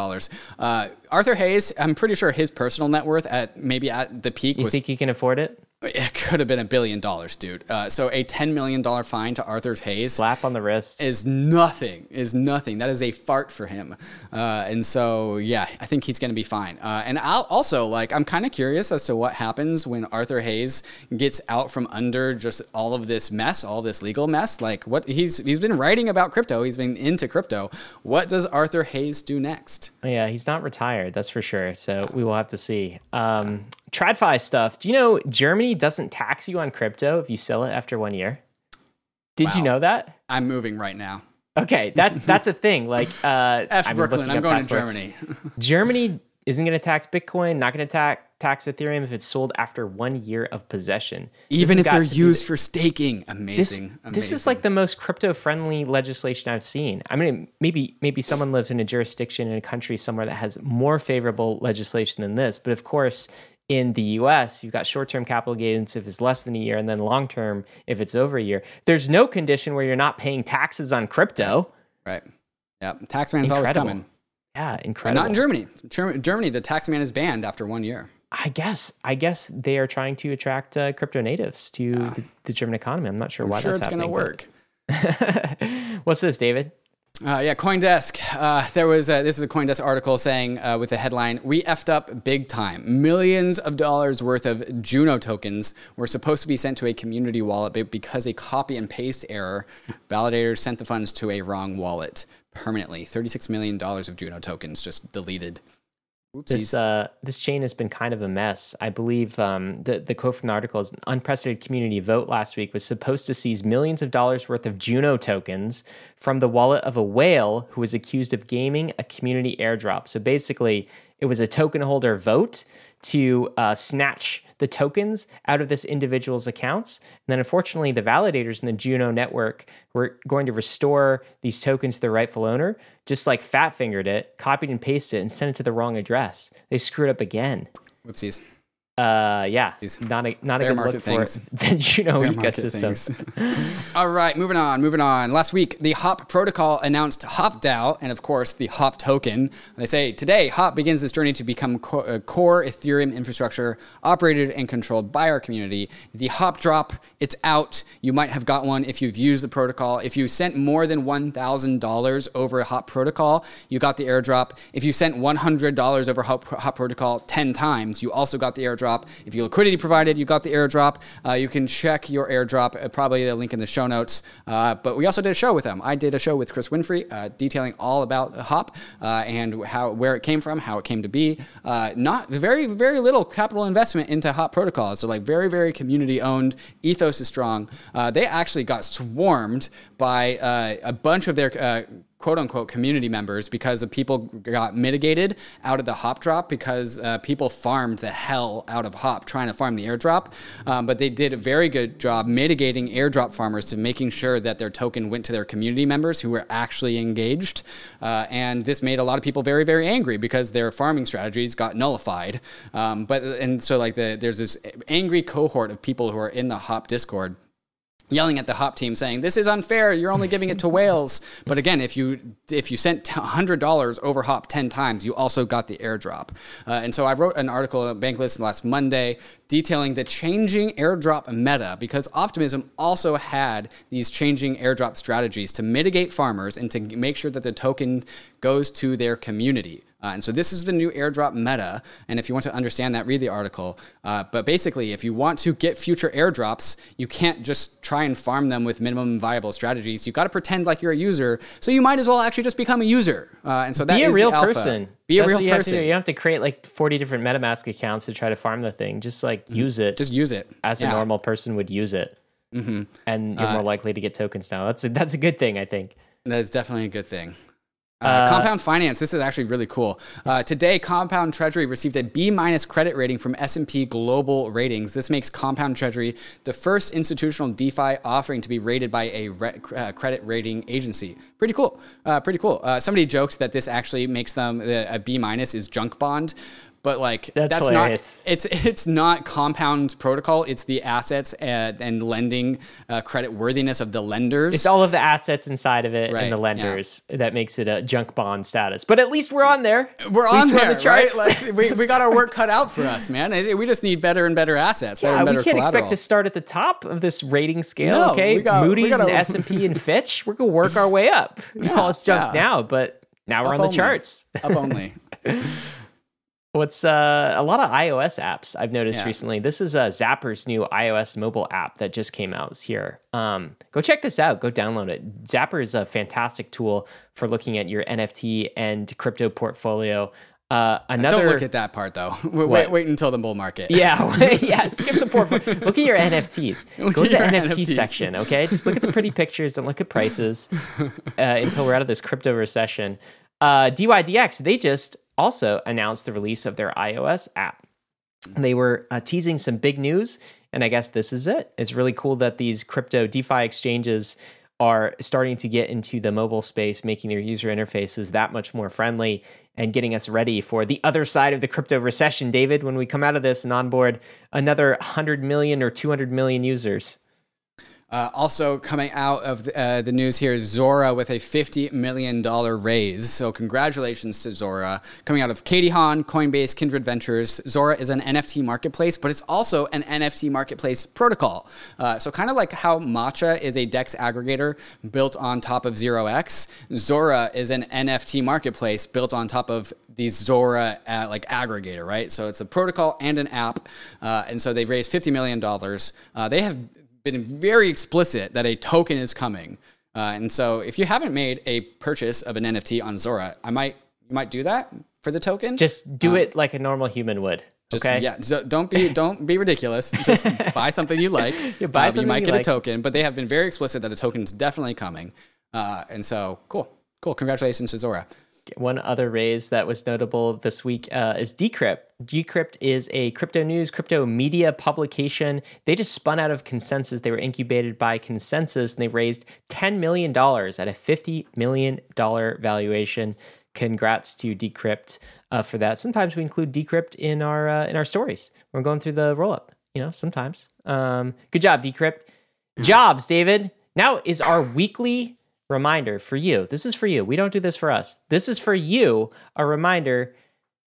B: Uh, Arthur Hayes, I'm pretty sure his personal net worth at maybe at the peak
A: you
B: was.
A: think he can afford it?
B: It could have been a billion dollars, dude. Uh, so a ten million dollar fine to Arthur's Hayes,
A: slap on the wrist,
B: is nothing. Is nothing. That is a fart for him. Uh, and so, yeah, I think he's going to be fine. Uh, and I'll also like, I'm kind of curious as to what happens when Arthur Hayes gets out from under just all of this mess, all this legal mess. Like, what he's he's been writing about crypto. He's been into crypto. What does Arthur Hayes do next?
A: Yeah, he's not retired. That's for sure. So we will have to see. Um, TradFi stuff. Do you know Germany doesn't tax you on crypto if you sell it after one year? Did wow. you know that?
B: I'm moving right now.
A: Okay, that's that's a thing. Like, uh,
B: F I'm Brooklyn. I'm going passports. to Germany.
A: Germany isn't going to tax Bitcoin. Not going to tax tax Ethereum if it's sold after one year of possession.
B: Even if they're used for staking. Amazing.
A: This,
B: amazing.
A: This is like the most crypto friendly legislation I've seen. I mean, maybe maybe someone lives in a jurisdiction in a country somewhere that has more favorable legislation than this, but of course, in the US, you've got short term capital gains if it's less than a year, and then long term if it's over a year. There's no condition where you're not paying taxes on crypto.
B: Right. Yeah. Taxman's always coming.
A: Yeah, incredible.
B: Not in Germany. Germany, the taxman is banned after one year.
A: I guess. I guess they are trying to attract uh, crypto natives to yeah. the, the, German economy. I'm not sure
B: I'm
A: why
B: sure
A: that's
B: it's going to work.
A: What's this, David?
B: Uh, yeah, CoinDesk. Uh, there was a, this is a CoinDesk article saying uh, with the headline: "We effed up big time. Millions of dollars worth of Juno tokens were supposed to be sent to a community wallet, but because a copy and paste error, validators sent the funds to a wrong wallet permanently. Thirty-six million dollars of Juno tokens just deleted."
A: This uh, this chain has been kind of a mess. I believe um, the the quote from the article is: "An unprecedented community vote last week was supposed to seize millions of dollars worth of Juno tokens from the wallet of a whale who was accused of gaming a community airdrop." So basically, it was a token holder vote to uh, snatch the tokens out of this individual's accounts. And then, unfortunately, the validators in the Juno network were going to restore these tokens to the rightful owner, just like fat fingered it, copied and pasted it, and sent it to the wrong address. They screwed up again.
B: Whoopsies.
A: Uh, yeah,
B: These
A: not a not a
B: bear
A: good look for
B: things.
A: the Juno
B: Bear
A: ecosystem.
B: All right, moving on, moving on. Last week, the Hop protocol announced Hop DAO and, of course, the Hop token. They say today, Hop begins its journey to become co- a core Ethereum infrastructure operated and controlled by our community. The Hop drop, it's out. You might have got one if you've used the protocol. If you sent more than $1,000 over Hop protocol, you got the airdrop. If you sent $100 over Hop, Hop protocol 10 times, you also got the airdrop. If you liquidity provided, you got the airdrop. Uh, you can check your airdrop, uh, probably the link in the show notes. Uh, but we also did a show with them. I did a show with Chris Whinfrey, uh, detailing all about Hop uh, and how where it came from, how it came to be. Uh, not very, very little capital investment into Hop protocol. So like very, very community owned. Ethos is strong. They actually got swarmed by a bunch of their quote unquote community members because of people got mitigated out of the hop drop because uh, people farmed the hell out of hop trying to farm the airdrop. Um, but they did a very good job mitigating airdrop farmers to making sure that their token went to their community members who were actually engaged. Uh, and this made a lot of people very, very angry because their farming strategies got nullified. Um, but and so like the, there's this angry cohort of people who are in the hop Discord yelling at the hop team saying this is unfair. You're only giving it to whales but again if you if you sent $100 over hop 10 times you also got the airdrop. Uh, and so i wrote an article at bankless last monday detailing the changing airdrop meta because optimism also had these changing airdrop strategies to mitigate farmers and to make sure that the token goes to their community uh, and so this is the new airdrop meta. And if you want to understand that, read the article. Uh, but basically, if you want to get future airdrops, you can't just try and farm them with minimum viable strategies. You've got to pretend like you're a user. So you might as well actually just become a user. Uh, and so that
A: Be a real person.
B: Be a
A: That's
B: real
A: you have
B: person.
A: do. You have to create like 40 different MetaMask accounts to try to farm the thing. Just like use it
B: Mm-hmm. Just use it
A: as
B: Yeah.
A: a normal person would use it. Mm-hmm. And you're more likely to get tokens now. That's a, that's a good thing, I think.
B: That is definitely a good thing. Uh, Compound Finance. This is actually really cool. Uh, today, Compound Treasury received a B minus credit rating from S&P Global Ratings. This makes Compound Treasury the first institutional DeFi offering to be rated by a re- uh, credit rating agency. Pretty cool. Uh, pretty cool. Uh, somebody joked that this actually makes them uh, a B minus is junk bond. But like
A: That's
B: that's, not it's it's not compound protocol. It's the assets and, and lending uh, credit worthiness of the lenders.
A: It's all of the assets inside of it
B: Right,
A: and the
B: yeah.
A: lenders that makes it a junk bond status. But at least we're on there.
B: We're on there,
A: the
B: right? Like, we, we got our work cut out for us, man. We just need better and better assets, better
A: Yeah,
B: and
A: we can't
B: collateral.
A: expect to start at the top of this rating scale.
B: No,
A: okay,
B: we got- we
A: Moody's
B: gotta-
A: and S and P and Fitch. We're gonna work our way up. You
B: Yeah,
A: call us junk
B: yeah.
A: now, but now we're
B: Up
A: on the
B: only.
A: charts.
B: Up only.
A: What's uh, a lot of iOS apps I've noticed
B: Yeah.
A: recently. This is uh, Zapper's new iOS mobile app that just came out. Here. Um, go check this out. Go download it. Zapper is a fantastic tool for looking at your NFT and crypto portfolio. Uh, another
B: Don't look at that part though. Wait, wait, wait until the bull market.
A: Yeah, yeah. Skip the portfolio. Look at your NFTs.
B: Look
A: Go to the NFT
B: NFTs.
A: section, okay? Just look at the pretty pictures and look at prices uh, until we're out of this crypto recession. Uh, DYDX, they just also announced the release of their iOS app. They were uh, teasing some big news, and I guess this is it. It's really cool that these crypto DeFi exchanges are starting to get into the mobile space, making their user interfaces that much more friendly and getting us ready for the other side of the crypto recession, David, when we come out of this and onboard another 100 million or 200 million users.
B: Uh, also coming out of the, uh, the news here is Zora with a $50 million raise. So congratulations to Zora. Coming out of Katie Haun, Coinbase, Kindred Ventures. Zora is an NFT marketplace, but it's also an NFT marketplace protocol. Uh, so kind of like how Matcha is a DEX aggregator built on top of Zero X, Zora is an NFT marketplace built on top of the Zora uh, like aggregator, right? So it's a protocol and an app. Uh, and so they've raised $50 million. Uh, they have been very explicit that a token is coming. Uh, and so if you haven't made a purchase of an NFT on Zora, I might you might do that for the token.
A: Just do it like a normal human would.
B: Just-
A: okay.
B: Yeah. So don't be don't be ridiculous. Just buy something you like.
A: Yeah, buy
B: Uh,
A: something
B: you might
A: you
B: get
A: like.
B: a token, but they have been very explicit that a token is definitely coming. Uh, and so cool, cool. Congratulations to Zora.
A: One other raise that was notable this week uh, is Decrypt. Decrypt is a crypto news, crypto media publication. They just spun out of Consensus. They were incubated by Consensus and they raised $10 million at a $50 million valuation. congrats to Decrypt uh, for that. Sometimes we include Decrypt in our uh, in our stories. We're going through the roll up. You know, sometimes. Um, good job, Decrypt. Jobs, David. Now is our weekly reminder for you. This is for you. We don't do this for us. This is for you. A reminder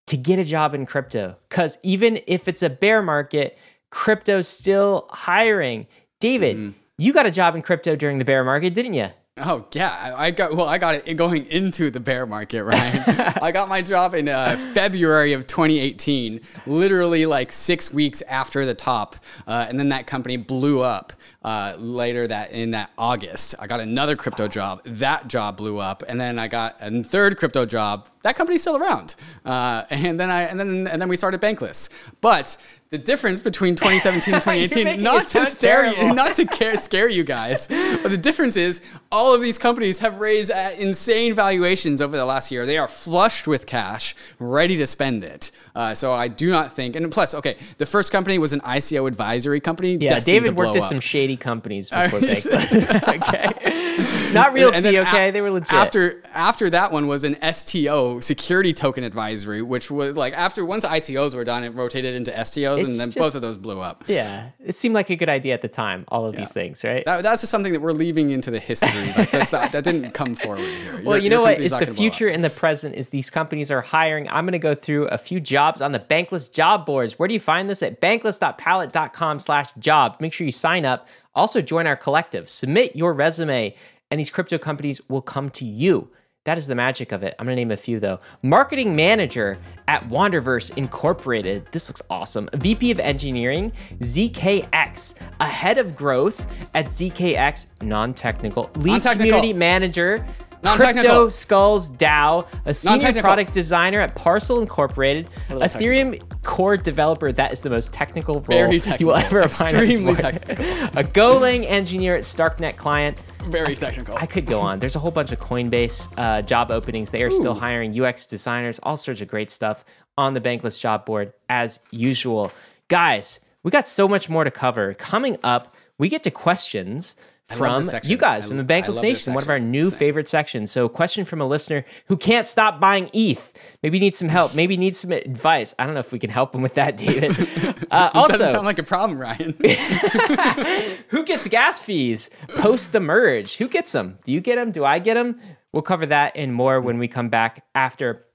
A: to get a job in crypto. Because even if it's a bear market, crypto's still hiring. David, mm. you got a job in crypto during the bear market, didn't you?
B: Oh yeah, I got well. I got it going into the bear market, right? I got my job in uh, February of 2018, literally like six weeks after the top, uh, and then that company blew up uh, later that in that August. I got another crypto job. That job blew up, and then I got a third crypto job. That company's still around, uh, and then I and then and then we started Bankless. But the difference between 2017 and 2018, not to scare you, not to care, scare you guys, but the difference is all of these companies have raised at insane valuations over the last year. They are flushed with cash, ready to spend it. Uh, so I do not think, and plus, okay, the first company was an ICO advisory company.
A: Yeah, David worked at some shady companies before Bankless. okay, not realty. okay, a- they were legit.
B: After after that one was an STO security token advisory, which was like after once ICOs were done, it rotated into STOs and then just, both of those blew up.
A: Yeah, it seemed like a good idea at the time. All of yeah. these things, right?
B: That, that's just something that we're leaving into the history. Like not, that didn't come forward here.
A: Well, your, you know what? Is the future and the present is these companies are hiring. I'm going to go through a few jobs on the Bankless job boards. Where do you find this? At bankless.pallet.com/job. Make sure you sign up. Also, join our collective. Submit your resume, and these crypto companies will come to you. That is the magic of it. I'm gonna name a few though. Marketing manager at Wanderverse Incorporated. This looks awesome. VP of Engineering, ZKX. A head of growth at ZKX, non-technical. Lead non-technical. community manager. Crypto Skulls DAO, a senior product designer at Parcel Incorporated, Ethereum technical. core developer. That is the most technical role you will ever find. Extremely technical. a Golang engineer at Starknet Client,
B: very technical.
A: I could go on. There's a whole bunch of Coinbase uh, job openings. They are Ooh. still hiring UX designers, all sorts of great stuff on the Bankless job board as usual. Guys, we got so much more to cover. Coming up, we get to questions from you guys from the Bankless Nation, one of our new favorite sections. So, question from a listener who can't stop buying ETH. Maybe needs some help. Maybe needs some advice. I don't know if we can help him with that, David.
B: Uh, also, doesn't sound like a problem, Ryan.
A: who gets gas fees post the merge? Who gets them? Do you get them? Do I get them? We'll cover that and more when we come back after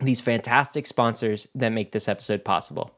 A: these fantastic sponsors that make this episode possible.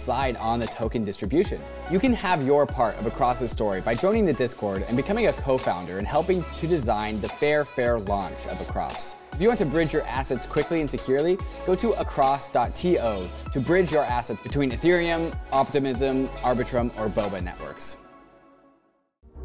B: decide on the token distribution. You can have your part of Across's story by joining the Discord and becoming a co-founder and helping to design the fair, fair launch of Across. If you want to bridge your assets quickly and securely, go to across.to to bridge your assets between Ethereum, Optimism, Arbitrum, or Boba networks.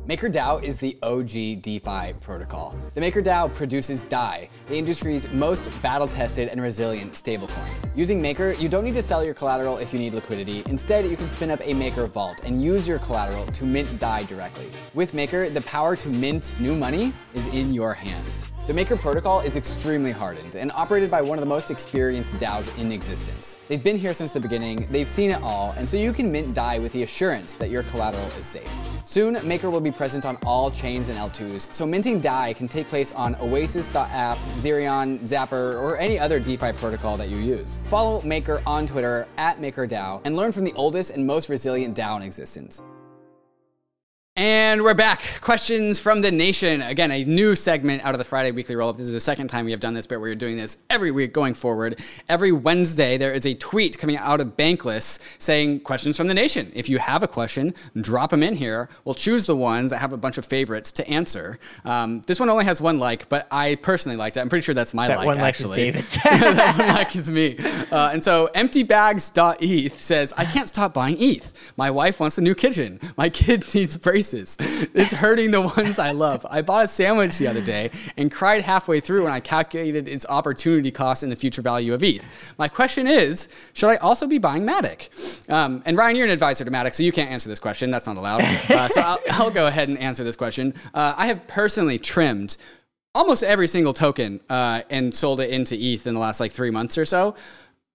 B: MakerDAO is the OG DeFi protocol. The MakerDAO produces DAI, the industry's most battle-tested and resilient stablecoin. Using Maker, you don't need to sell your collateral if you need liquidity. Instead, you can spin up a Maker vault and use your collateral to mint DAI directly. With Maker, the power to mint new money is in your hands. The Maker protocol is extremely hardened and operated by one of the most experienced DAOs in existence. They've been here since the beginning, they've seen it all, and so you can mint DAI with the assurance that your collateral is safe. Soon, Maker will be present on all chains and L2s, so minting DAI can take place on Oasis.app, Zerion, Zapper, or any other DeFi protocol that you use. Follow Maker on Twitter at MakerDAO and learn from the oldest and most resilient DAO in existence. And we're back. Questions from the nation. Again, a new segment out of the Friday Weekly Rollup. This is the second time we have done this, but we're doing this every week going forward. Every Wednesday, there is a tweet coming out of Bankless saying questions from the nation. If you have a question, drop them in here. We'll choose the ones that have a bunch of favorites to answer. Um, this one only has one like, but I personally liked it. I'm pretty sure that's my
A: That
B: like.
A: one like is David's.
B: that one like is me. Uh, and so emptybags.eth says, I can't stop buying ETH. My wife wants a new kitchen. My kid needs braces. It's hurting the ones I love. I bought a sandwich the other day and cried halfway through when I calculated its opportunity cost and the future value of ETH. My question is, should I also be buying Matic? Um, and Ryan, you're an advisor to Matic, so you can't answer this question. That's not allowed. Uh, so I'll, I'll go ahead and answer this question. Uh, I have personally trimmed almost every single token uh, and sold it into ETH in the last like three months or so,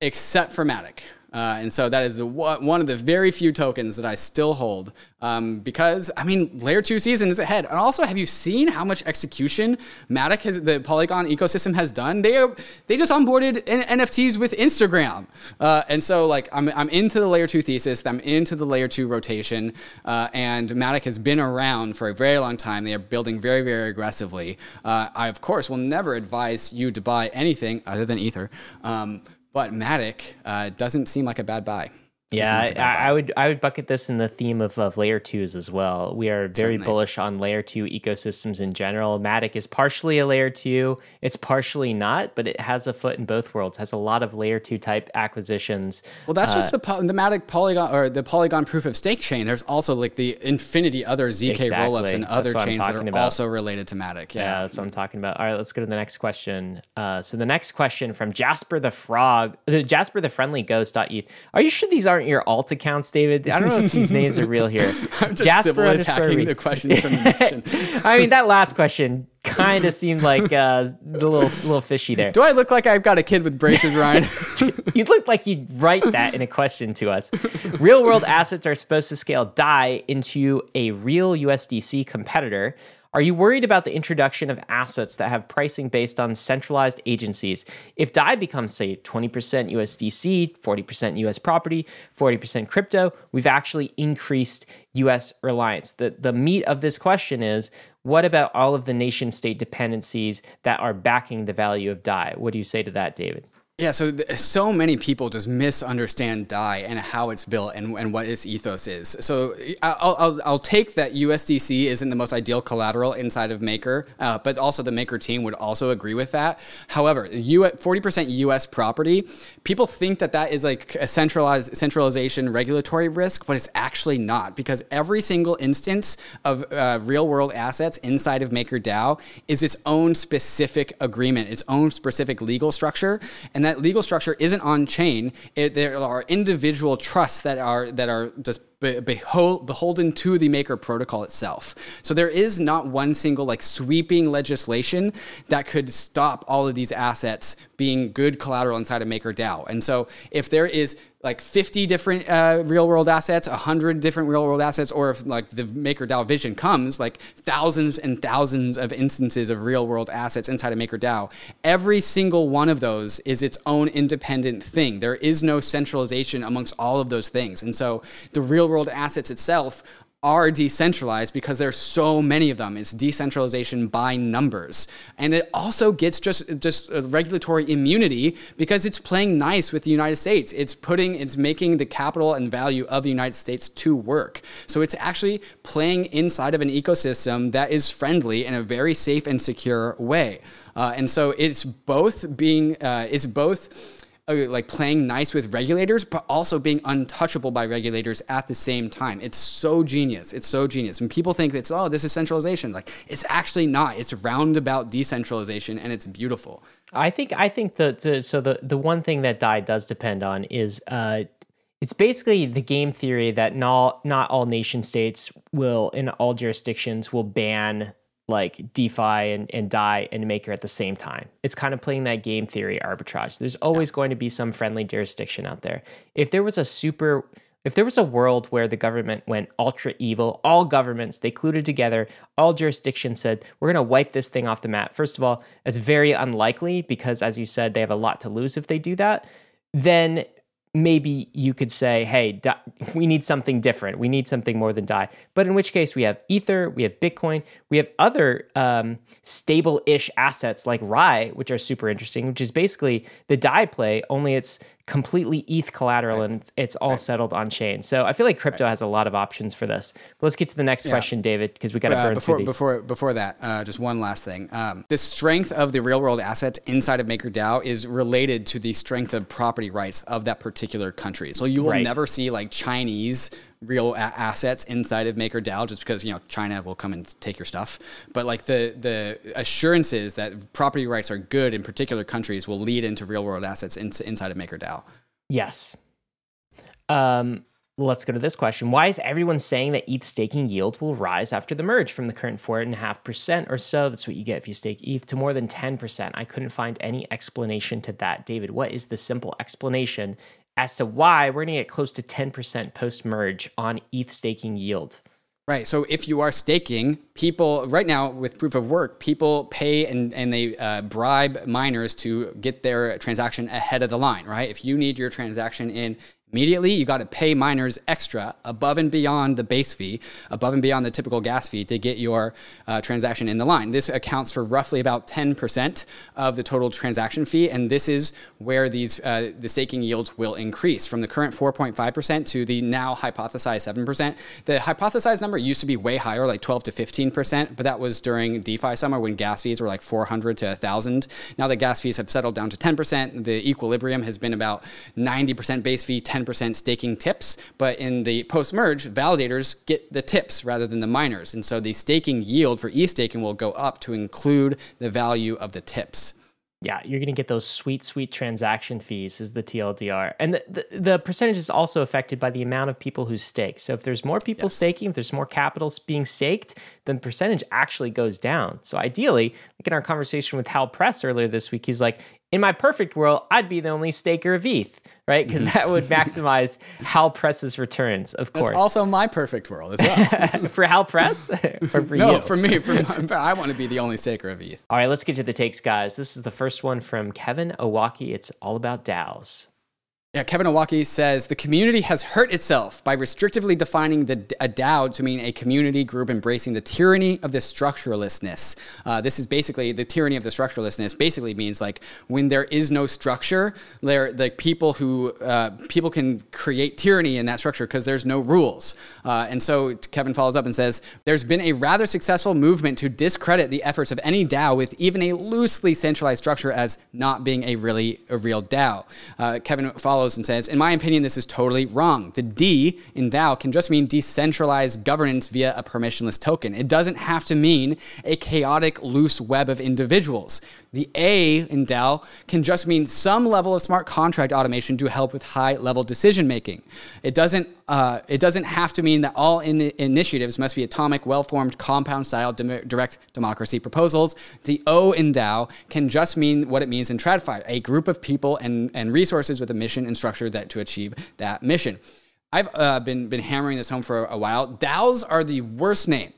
B: except for Matic. Uh, and so that is the, one of the very few tokens that I still hold um, because I mean layer two season is ahead. And also, have you seen how much execution Matic has the Polygon ecosystem has done? They are, they just onboarded NFTs with Instagram, uh, and so like I'm I'm into the layer two thesis. I'm into the layer two rotation, uh, and Matic has been around for a very long time. They are building very very aggressively. Uh, I of course will never advise you to buy anything other than Ether. Um, but Matic uh, doesn't seem like a bad buy. Doesn't
A: Yeah,
B: like
A: I. I would I would bucket this in the theme of, of layer twos as well. We are very
B: Certainly.
A: bullish on layer two ecosystems in general. Matic is partially a layer two, it's partially not, but it has a foot in both worlds. Has a lot of layer two type acquisitions.
B: Well, that's just the, the Matic Polygon or the Polygon proof of stake chain. There's also like the infinity other ZK
A: Exactly.
B: rollups and other chains that are
A: about.
B: also related to Matic.
A: Yeah,
B: Yeah.
A: that's what I'm talking about. All right, let's go to the next question. Uh, so the next question from Jasper the Frog, the Jasper the Friendly Ghost. ETH. Are you sure these aren't your alt accounts, David? I don't know if these names are real here.
B: I'm just
A: sybil
B: attacking the questions from the nation.
A: I mean, that last question kind of seemed like uh, the little little fishy there.
B: Do I look like I've got a kid with braces, Ryan?
A: you look like you'd write that in a question to us. Real world assets are supposed to scale DAI into a real USDC competitor. Are you worried about the introduction of assets that have pricing based on centralized agencies? If DAI becomes, say, 20% USDC, 40% US property, 40% crypto, we've actually increased US reliance. The, the meat of this question is what about all of the nation state dependencies that are backing the value of DAI? What do you say to that, David?
B: Yeah, so th- so many people just misunderstand DAI and how it's built and, and what its ethos is. So I'll, I'll, I'll take that USDC isn't the most ideal collateral inside of Maker, uh, but also the Maker team would also agree with that. However, U- 40% US property, people think that that is like a centralized centralization regulatory risk, but it's actually not because every single instance of uh, real world assets inside of MakerDAO is its own specific agreement, its own specific legal structure, and legal structure isn't on chain. It, there are individual trusts that are that are just be- behol- beholden to the maker protocol itself. So there is not one single like sweeping legislation that could stop all of these assets being good collateral inside of MakerDAO. And so if there is like 50 different uh, real world assets, 100 different real world assets, or if like the MakerDAO vision comes, like thousands and thousands of instances of real world assets inside of MakerDAO, every single one of those is its own independent thing. There is no centralization amongst all of those things. And so the real world assets itself are decentralized because there's so many of them. It's decentralization by numbers. And it also gets just just regulatory immunity because it's playing nice with the United States. It's putting it's making the capital and value of the United States to work. So it's actually playing inside of an ecosystem that is friendly in a very safe and secure way. Uh, and so it's both being uh, it's both uh, like playing nice with regulators, but also being untouchable by regulators at the same time. It's so genius. It's so genius. And people think it's oh, this is centralization. Like it's actually not. It's roundabout decentralization, and it's beautiful.
A: I think I think the, the so the the one thing that DAI does depend on is uh it's basically the game theory that not not all nation states will in all jurisdictions will ban like DeFi and, and DAI and Maker at the same time. It's kind of playing that game theory arbitrage. There's always yeah. going to be some friendly jurisdiction out there. If there was a super if there was a world where the government went ultra evil, all governments, they colluded together, all jurisdictions said, we're going to wipe this thing off the map. First of all, it's very unlikely because, as you said, they have a lot to lose if they do that. Then maybe you could say, hey, we need something different. We need something more than DAI. But in which case, we have Ether, we have Bitcoin, we have other um, stable ish assets like RAI, which are super interesting, which is basically the DAI play, only it's completely ETH collateral right. and it's all right. settled on chain. So I feel like crypto right. has a lot of options for this. But let's get to the next yeah. question, David, because we got to uh, burn
B: before,
A: through these.
B: Before before that, uh, just one last thing. Um, the strength of the real world assets inside of MakerDAO is related to the strength of property rights of that particular country. So you will never see like Chinese real a- assets inside of MakerDAO just because you know China will come and take your stuff. But like the the assurances that property rights are good in particular countries will lead into real world assets in, inside of MakerDAO.
A: Yes. Um, let's go to this question. Why is everyone saying that ETH staking yield will rise after the merge from the current 4.5% or so? That's what you get if you stake ETH to more than 10%. I couldn't find any explanation to that. David, what is the simple explanation as to why we're going to get close to 10% post merge on ETH staking yield.
B: Right. So if you are staking, people right now with proof of work, people pay and, and they uh, bribe miners to get their transaction ahead of the line, right? If you need your transaction in Immediately, you got to pay miners extra above and beyond the base fee, above and beyond the typical gas fee to get your uh, transaction in the line. This accounts for roughly about 10% of the total transaction fee, and this is where these uh, the staking yields will increase from the current 4.5% to the now hypothesized 7%. The hypothesized number used to be way higher, like 12 to 15%, but that was during DeFi summer when gas fees were like 400 to 1,000. Now the gas fees have settled down to 10%. The equilibrium has been about 90% base fee, 10 10% staking tips, but in the post merge, validators get the tips rather than the miners. And so the staking yield for e staking will go up to include the value of the tips.
A: Yeah, you're going to get those sweet, sweet transaction fees, is the TLDR. And the, the, the, percentage is also affected by the amount of people who stake. So if there's more people yes. staking, if there's more capital being staked, then percentage actually goes down. So ideally, like in our conversation with Hal Press earlier this week, he's like, in my perfect world, I'd be the only staker of ETH, right? Because that would maximize Hal Press's returns, of course.
B: That's also my perfect world as well.
A: for Hal Press or for
B: no,
A: you?
B: for me. For my, I want to be the only staker of ETH.
A: All right, let's get to the takes, guys. This is the first one from Kevin Owocki. It's all about DAOs.
B: Yeah, Kevin Owocki says the community has hurt itself by restrictively defining the, a DAO to mean a community group embracing the tyranny of the structurelessness. Uh, this is basically the tyranny of the structurelessness. Basically means like when there is no structure, there the people who uh, people can create tyranny in that structure because there's no rules. Uh, and so Kevin follows up and says there's been a rather successful movement to discredit the efforts of any DAO with even a loosely centralized structure as not being a really a real DAO. Uh, Kevin follows follows and says, In my opinion, this is totally wrong. The D in DAO can just mean decentralized governance via a permissionless token. It doesn't have to mean a chaotic, loose web of individuals. The A in DAO can just mean some level of smart contract automation to help with high level decision making. It doesn't, uh, it doesn't have to mean that all in initiatives must be atomic, well formed, compound style direct democracy proposals. The O in DAO can just mean what it means in TradFi a group of people and, and resources with a mission and structure that to achieve that mission. I've uh, been, been hammering this home for a while. DAOs are the worst name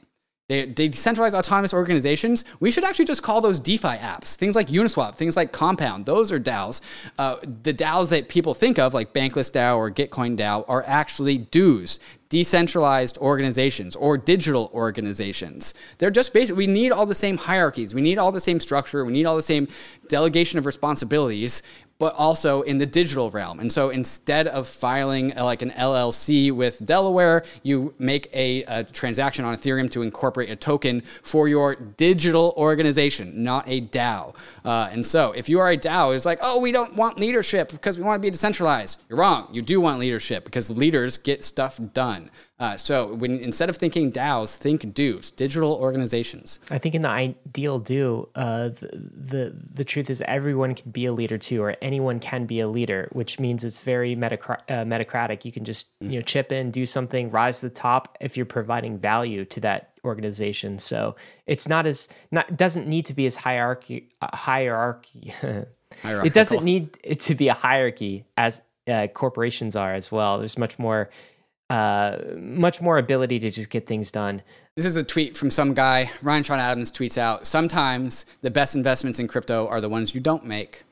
B: they, they decentralize autonomous organizations. We should actually just call those DeFi apps. Things like Uniswap, things like Compound, those are DAOs. Uh, the DAOs that people think of, like Bankless DAO or Gitcoin DAO, are actually DEWs, decentralized organizations or digital organizations. They're just basically, we need all the same hierarchies. We need all the same structure. We need all the same delegation of responsibilities but also in the digital realm. And so instead of filing uh, like an LLC with Delaware, you make a, a, transaction on Ethereum to incorporate a token for your digital organization, not a DAO. Uh, and so if you are a DAO, it's like, oh, we don't want leadership because we want to be decentralized. You're wrong. You do want leadership because leaders get stuff done. Uh, so when instead of thinking DAOs, think DEWs, digital organizations.
A: I think in the ideal DEW, uh, the, the, the truth is everyone can be a leader too, or anyone can be a leader, which means it's very metacr- uh, metacratic. You can just you know chip in, do something, rise to the top if you're providing value to that organization. So it's not as not doesn't need to be as hierarchy uh, hierarchy. it doesn't need it to be a hierarchy as uh, corporations are as well. There's much more uh, much more ability to just get things done.
B: This is a tweet from some guy. Ryan Sean Adams tweets out Sometimes the best investments in crypto are the ones you don't make.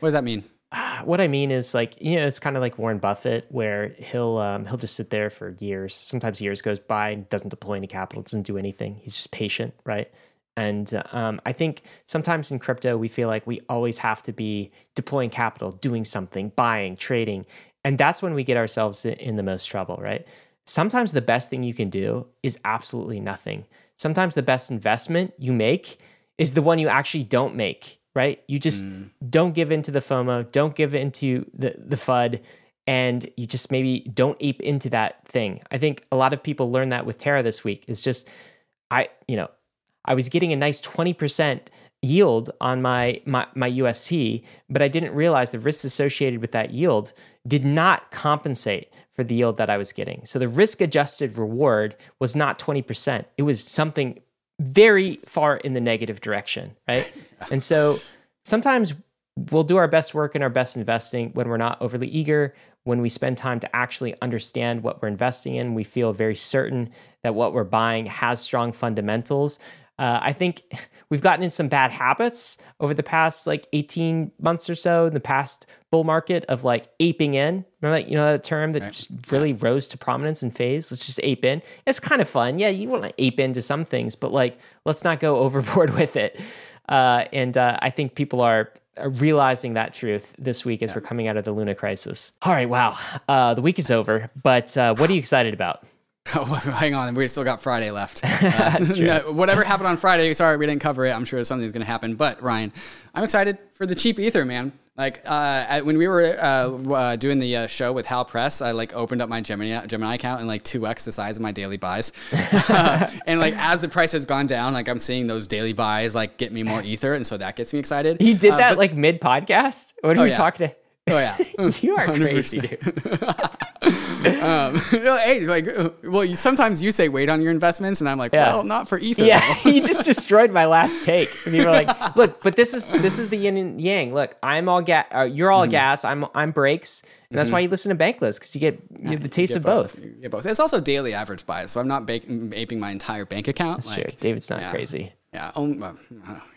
B: What does that mean?
A: What I mean is like you know it's kind of like Warren Buffett where he'll um, he'll just sit there for years. Sometimes years goes by and doesn't deploy any capital, doesn't do anything. He's just patient, right? And um, I think sometimes in crypto we feel like we always have to be deploying capital, doing something, buying, trading, and that's when we get ourselves in the most trouble, right? Sometimes the best thing you can do is absolutely nothing. Sometimes the best investment you make is the one you actually don't make, right? You just mm. don't give into the FOMO, don't give into the, the FUD, and you just maybe don't ape into that thing. I think a lot of people learned that with Terra this week. It's just, I, you know, I was getting a nice 20% yield on my, my my UST, but I didn't realize the risks associated with that yield did not compensate for the yield that I was getting. So the risk adjusted reward was not 20%. It was something very far in the negative direction, right? and so sometimes we'll do our best work and our best investing when we're not overly eager, when we spend time to actually understand what we're investing in, we feel very certain that what we're buying has strong fundamentals. Uh, I think we've gotten in some bad habits over the past like 18 months or so in the past bull market of like aping in. Remember that, you know, that term that right. just really rose to prominence in phase? Let's just ape in. It's kind of fun. Yeah, you want to ape into some things, but like, let's not go overboard with it. Uh, and uh, I think people are realizing that truth this week as yeah. we're coming out of the Luna crisis. All right, wow. Uh, the week is over, but uh, what are you excited about?
B: Oh, hang on, we still got Friday left. Uh, no, whatever happened on Friday, sorry we didn't cover it. I'm sure something's going to happen. But Ryan, I'm excited for the cheap ether, man. Like uh, when we were uh, uh, doing the uh, show with Hal Press, I like opened up my Gemini Gemini account and like two x the size of my daily buys. and like as the price has gone down, like I'm seeing those daily buys like get me more ether, and so that gets me excited.
A: You did uh, that but, like mid podcast. What are oh, we yeah. talking to?
B: Oh yeah,
A: you are 100%. crazy, dude.
B: um, hey, like, well, you, sometimes you say wait on your investments, and I'm like, yeah. well, not for ether.
A: Yeah, you just destroyed my last take. And you were like, look, but this is this is the yin and yang. Look, I'm all gas. Uh, you're all mm-hmm. gas. I'm I'm brakes. And that's mm-hmm. why you listen to Bankless because you get you the taste of both. both.
B: You get both. It's also daily average bias, so I'm not ba- aping my entire bank account.
A: That's like, true. David's not yeah. crazy.
B: Yeah, um, uh,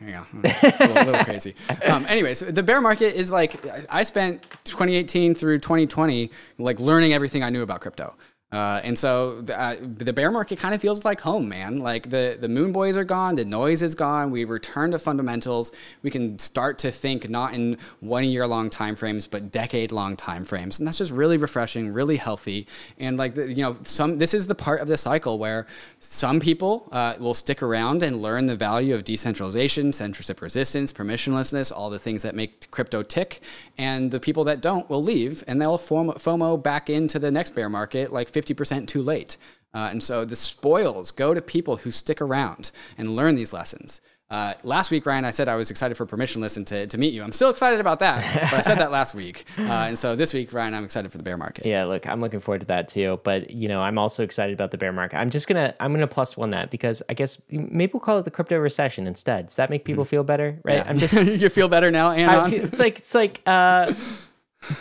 B: yeah, a little, little crazy. Um, anyways, the bear market is like I spent 2018 through 2020 like learning everything I knew about crypto. Uh, and so the, uh, the, bear market kind of feels like home, man. Like the, the moon boys are gone, the noise is gone. We return to fundamentals. We can start to think not in one year long time frames, but decade long time frames, and that's just really refreshing, really healthy. And like the, you know, some this is the part of the cycle where some people uh, will stick around and learn the value of decentralization, censorship resistance, permissionlessness, all the things that make crypto tick. And the people that don't will leave, and they'll form FOMO back into the next bear market like 50 50% too late. Uh, and so the spoils go to people who stick around and learn these lessons. Uh, last week, Ryan, I said I was excited for permissionless and to, to meet you. I'm still excited about that, but I said that last week. Uh, and so this week, Ryan, I'm excited for the bear market.
A: Yeah, look, I'm looking forward to that too. But you know, I'm also excited about the bear market. I'm just gonna I'm gonna plus one that because I guess maybe we'll call it the crypto recession instead. Does that make people mm-hmm. feel better? Right?
B: Yeah. I'm just you feel better now, and
A: it's like it's like. Uh,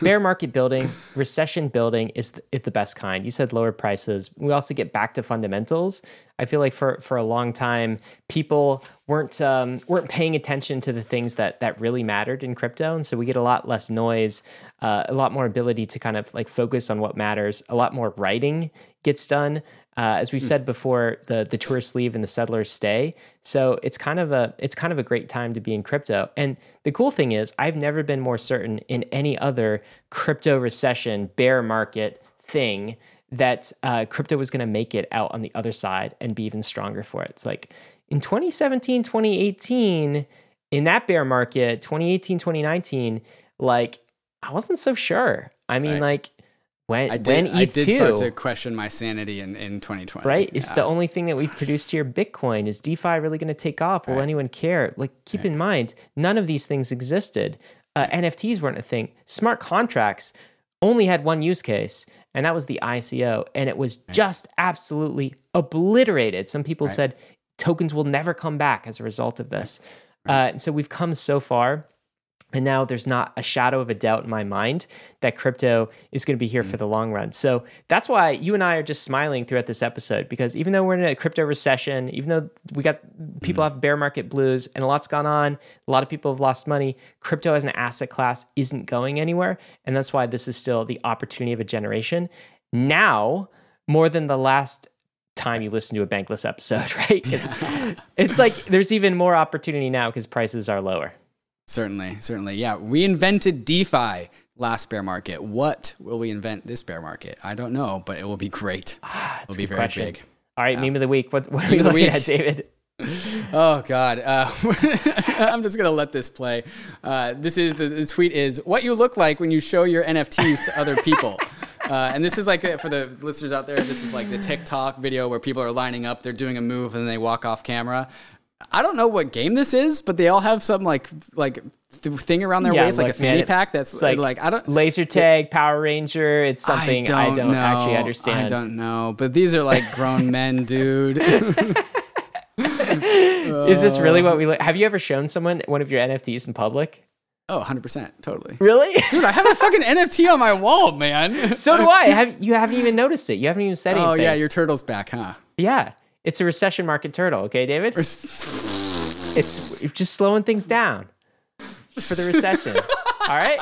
A: bear market building, recession building is the, the best kind. You said lower prices. We also get back to fundamentals. I feel like for for a long time, people weren't um, weren't paying attention to the things that that really mattered in crypto, and so we get a lot less noise, uh, a lot more ability to kind of like focus on what matters. A lot more writing gets done. Uh, as we've mm. said before, the the tourists leave and the settlers stay. So it's kind of a it's kind of a great time to be in crypto. And the cool thing is, I've never been more certain in any other crypto recession, bear market thing that uh, crypto was going to make it out on the other side and be even stronger for it. It's like in 2017, 2018, in that bear market, 2018, 2019, like I wasn't so sure. I mean, right. like when I did, when ETH2, I did start to
B: question my sanity in, in 2020.
A: Right? It's yeah. the only thing that we've produced here Bitcoin. Is DeFi really going to take off? Will right. anyone care? Like, keep right. in mind, none of these things existed. Uh, NFTs weren't a thing. Smart contracts only had one use case, and that was the ICO, and it was just absolutely obliterated. Some people said tokens will never come back as a result of this. Uh, and so we've come so far. And now there's not a shadow of a doubt in my mind that crypto is going to be here for mm. the long run. So that's why you and I are just smiling throughout this episode because even though we're in a crypto recession, even though we got people mm. have bear market blues and a lot's gone on, a lot of people have lost money, crypto as an asset class isn't going anywhere. And that's why this is still the opportunity of a generation. Now, more than the last time you listen to a bankless episode, right? It's, it's like there's even more opportunity now because prices are lower.
B: Certainly, certainly. Yeah, we invented DeFi last bear market. What will we invent this bear market? I don't know, but it will be great.
A: Ah,
B: It'll be very
A: question.
B: big.
A: All right, meme of the week. What, what are
B: Meme
A: we looking
B: week.
A: at, David?
B: Oh God, uh, I'm just gonna let this play. Uh, this is the, the tweet is what you look like when you show your NFTs to other people. Uh, and this is like uh, for the listeners out there. This is like the TikTok video where people are lining up, they're doing a move, and then they walk off camera. I don't know what game this is, but they all have some like like th- thing around their
A: Yeah,
B: waist, like a
A: man,
B: fanny pack. That's like,
A: like
B: I don't.
A: Laser tag, Power Ranger. It's something I don't,
B: know.
A: actually understand.
B: I don't know, but these are like grown men, dude.
A: Is this really what uh. we look? Have you ever shown someone one of your NFTs in public?
B: Oh, 100%. Totally.
A: Really?
B: Dude, I have a fucking NFT on my wall, man.
A: so do I. Have you haven't even noticed it? You haven't even said anything.
B: Oh, yeah, your turtle's back, huh?
A: yeah. It's a recession market turtle. Okay, David. It's just slowing things down for the recession. All right.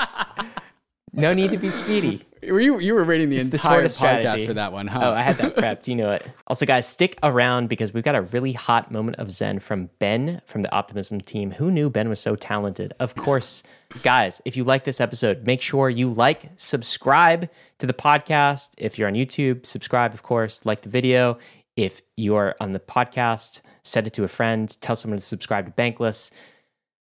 A: No need to be speedy.
B: Were you, you were rating the
A: the
B: entire
A: tortoise
B: podcast
A: strategy.
B: for that one, huh?
A: Oh, I had that prepped. You know it. Also, guys, stick around because we've got a really hot moment of Zen from Ben from the Optimism team. Who knew Ben was so talented? Of course, guys, if you like this episode, make sure you like, subscribe to the podcast. If you're on YouTube, subscribe, of course, like the video. If you're on the podcast, send it to a friend, tell someone to subscribe to Bankless.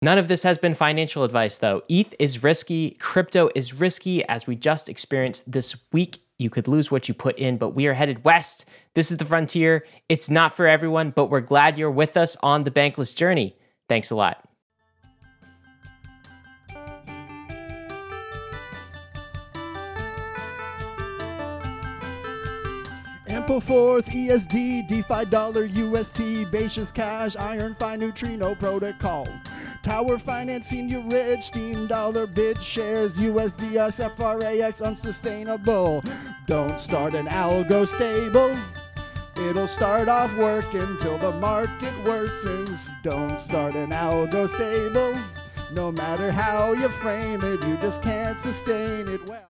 A: None of this has been financial advice, though. ETH is risky, crypto is risky, as we just experienced this week. You could lose what you put in, but we are headed west. This is the frontier. It's not for everyone, but we're glad you're with us on the bankless journey. Thanks a lot.
C: Ampleforth, ESD, DeFi Dollar, UST, Basis Cash, Iron Fi Neutrino Protocol. Tower Finance, Senior Rich, Steem Dollar, BitShares, USDS, FRAX, Unsustainable. Don't start an algo stable. It'll start off working till the market worsens. Don't start an algo stable. No matter how you frame it, you just can't sustain it well.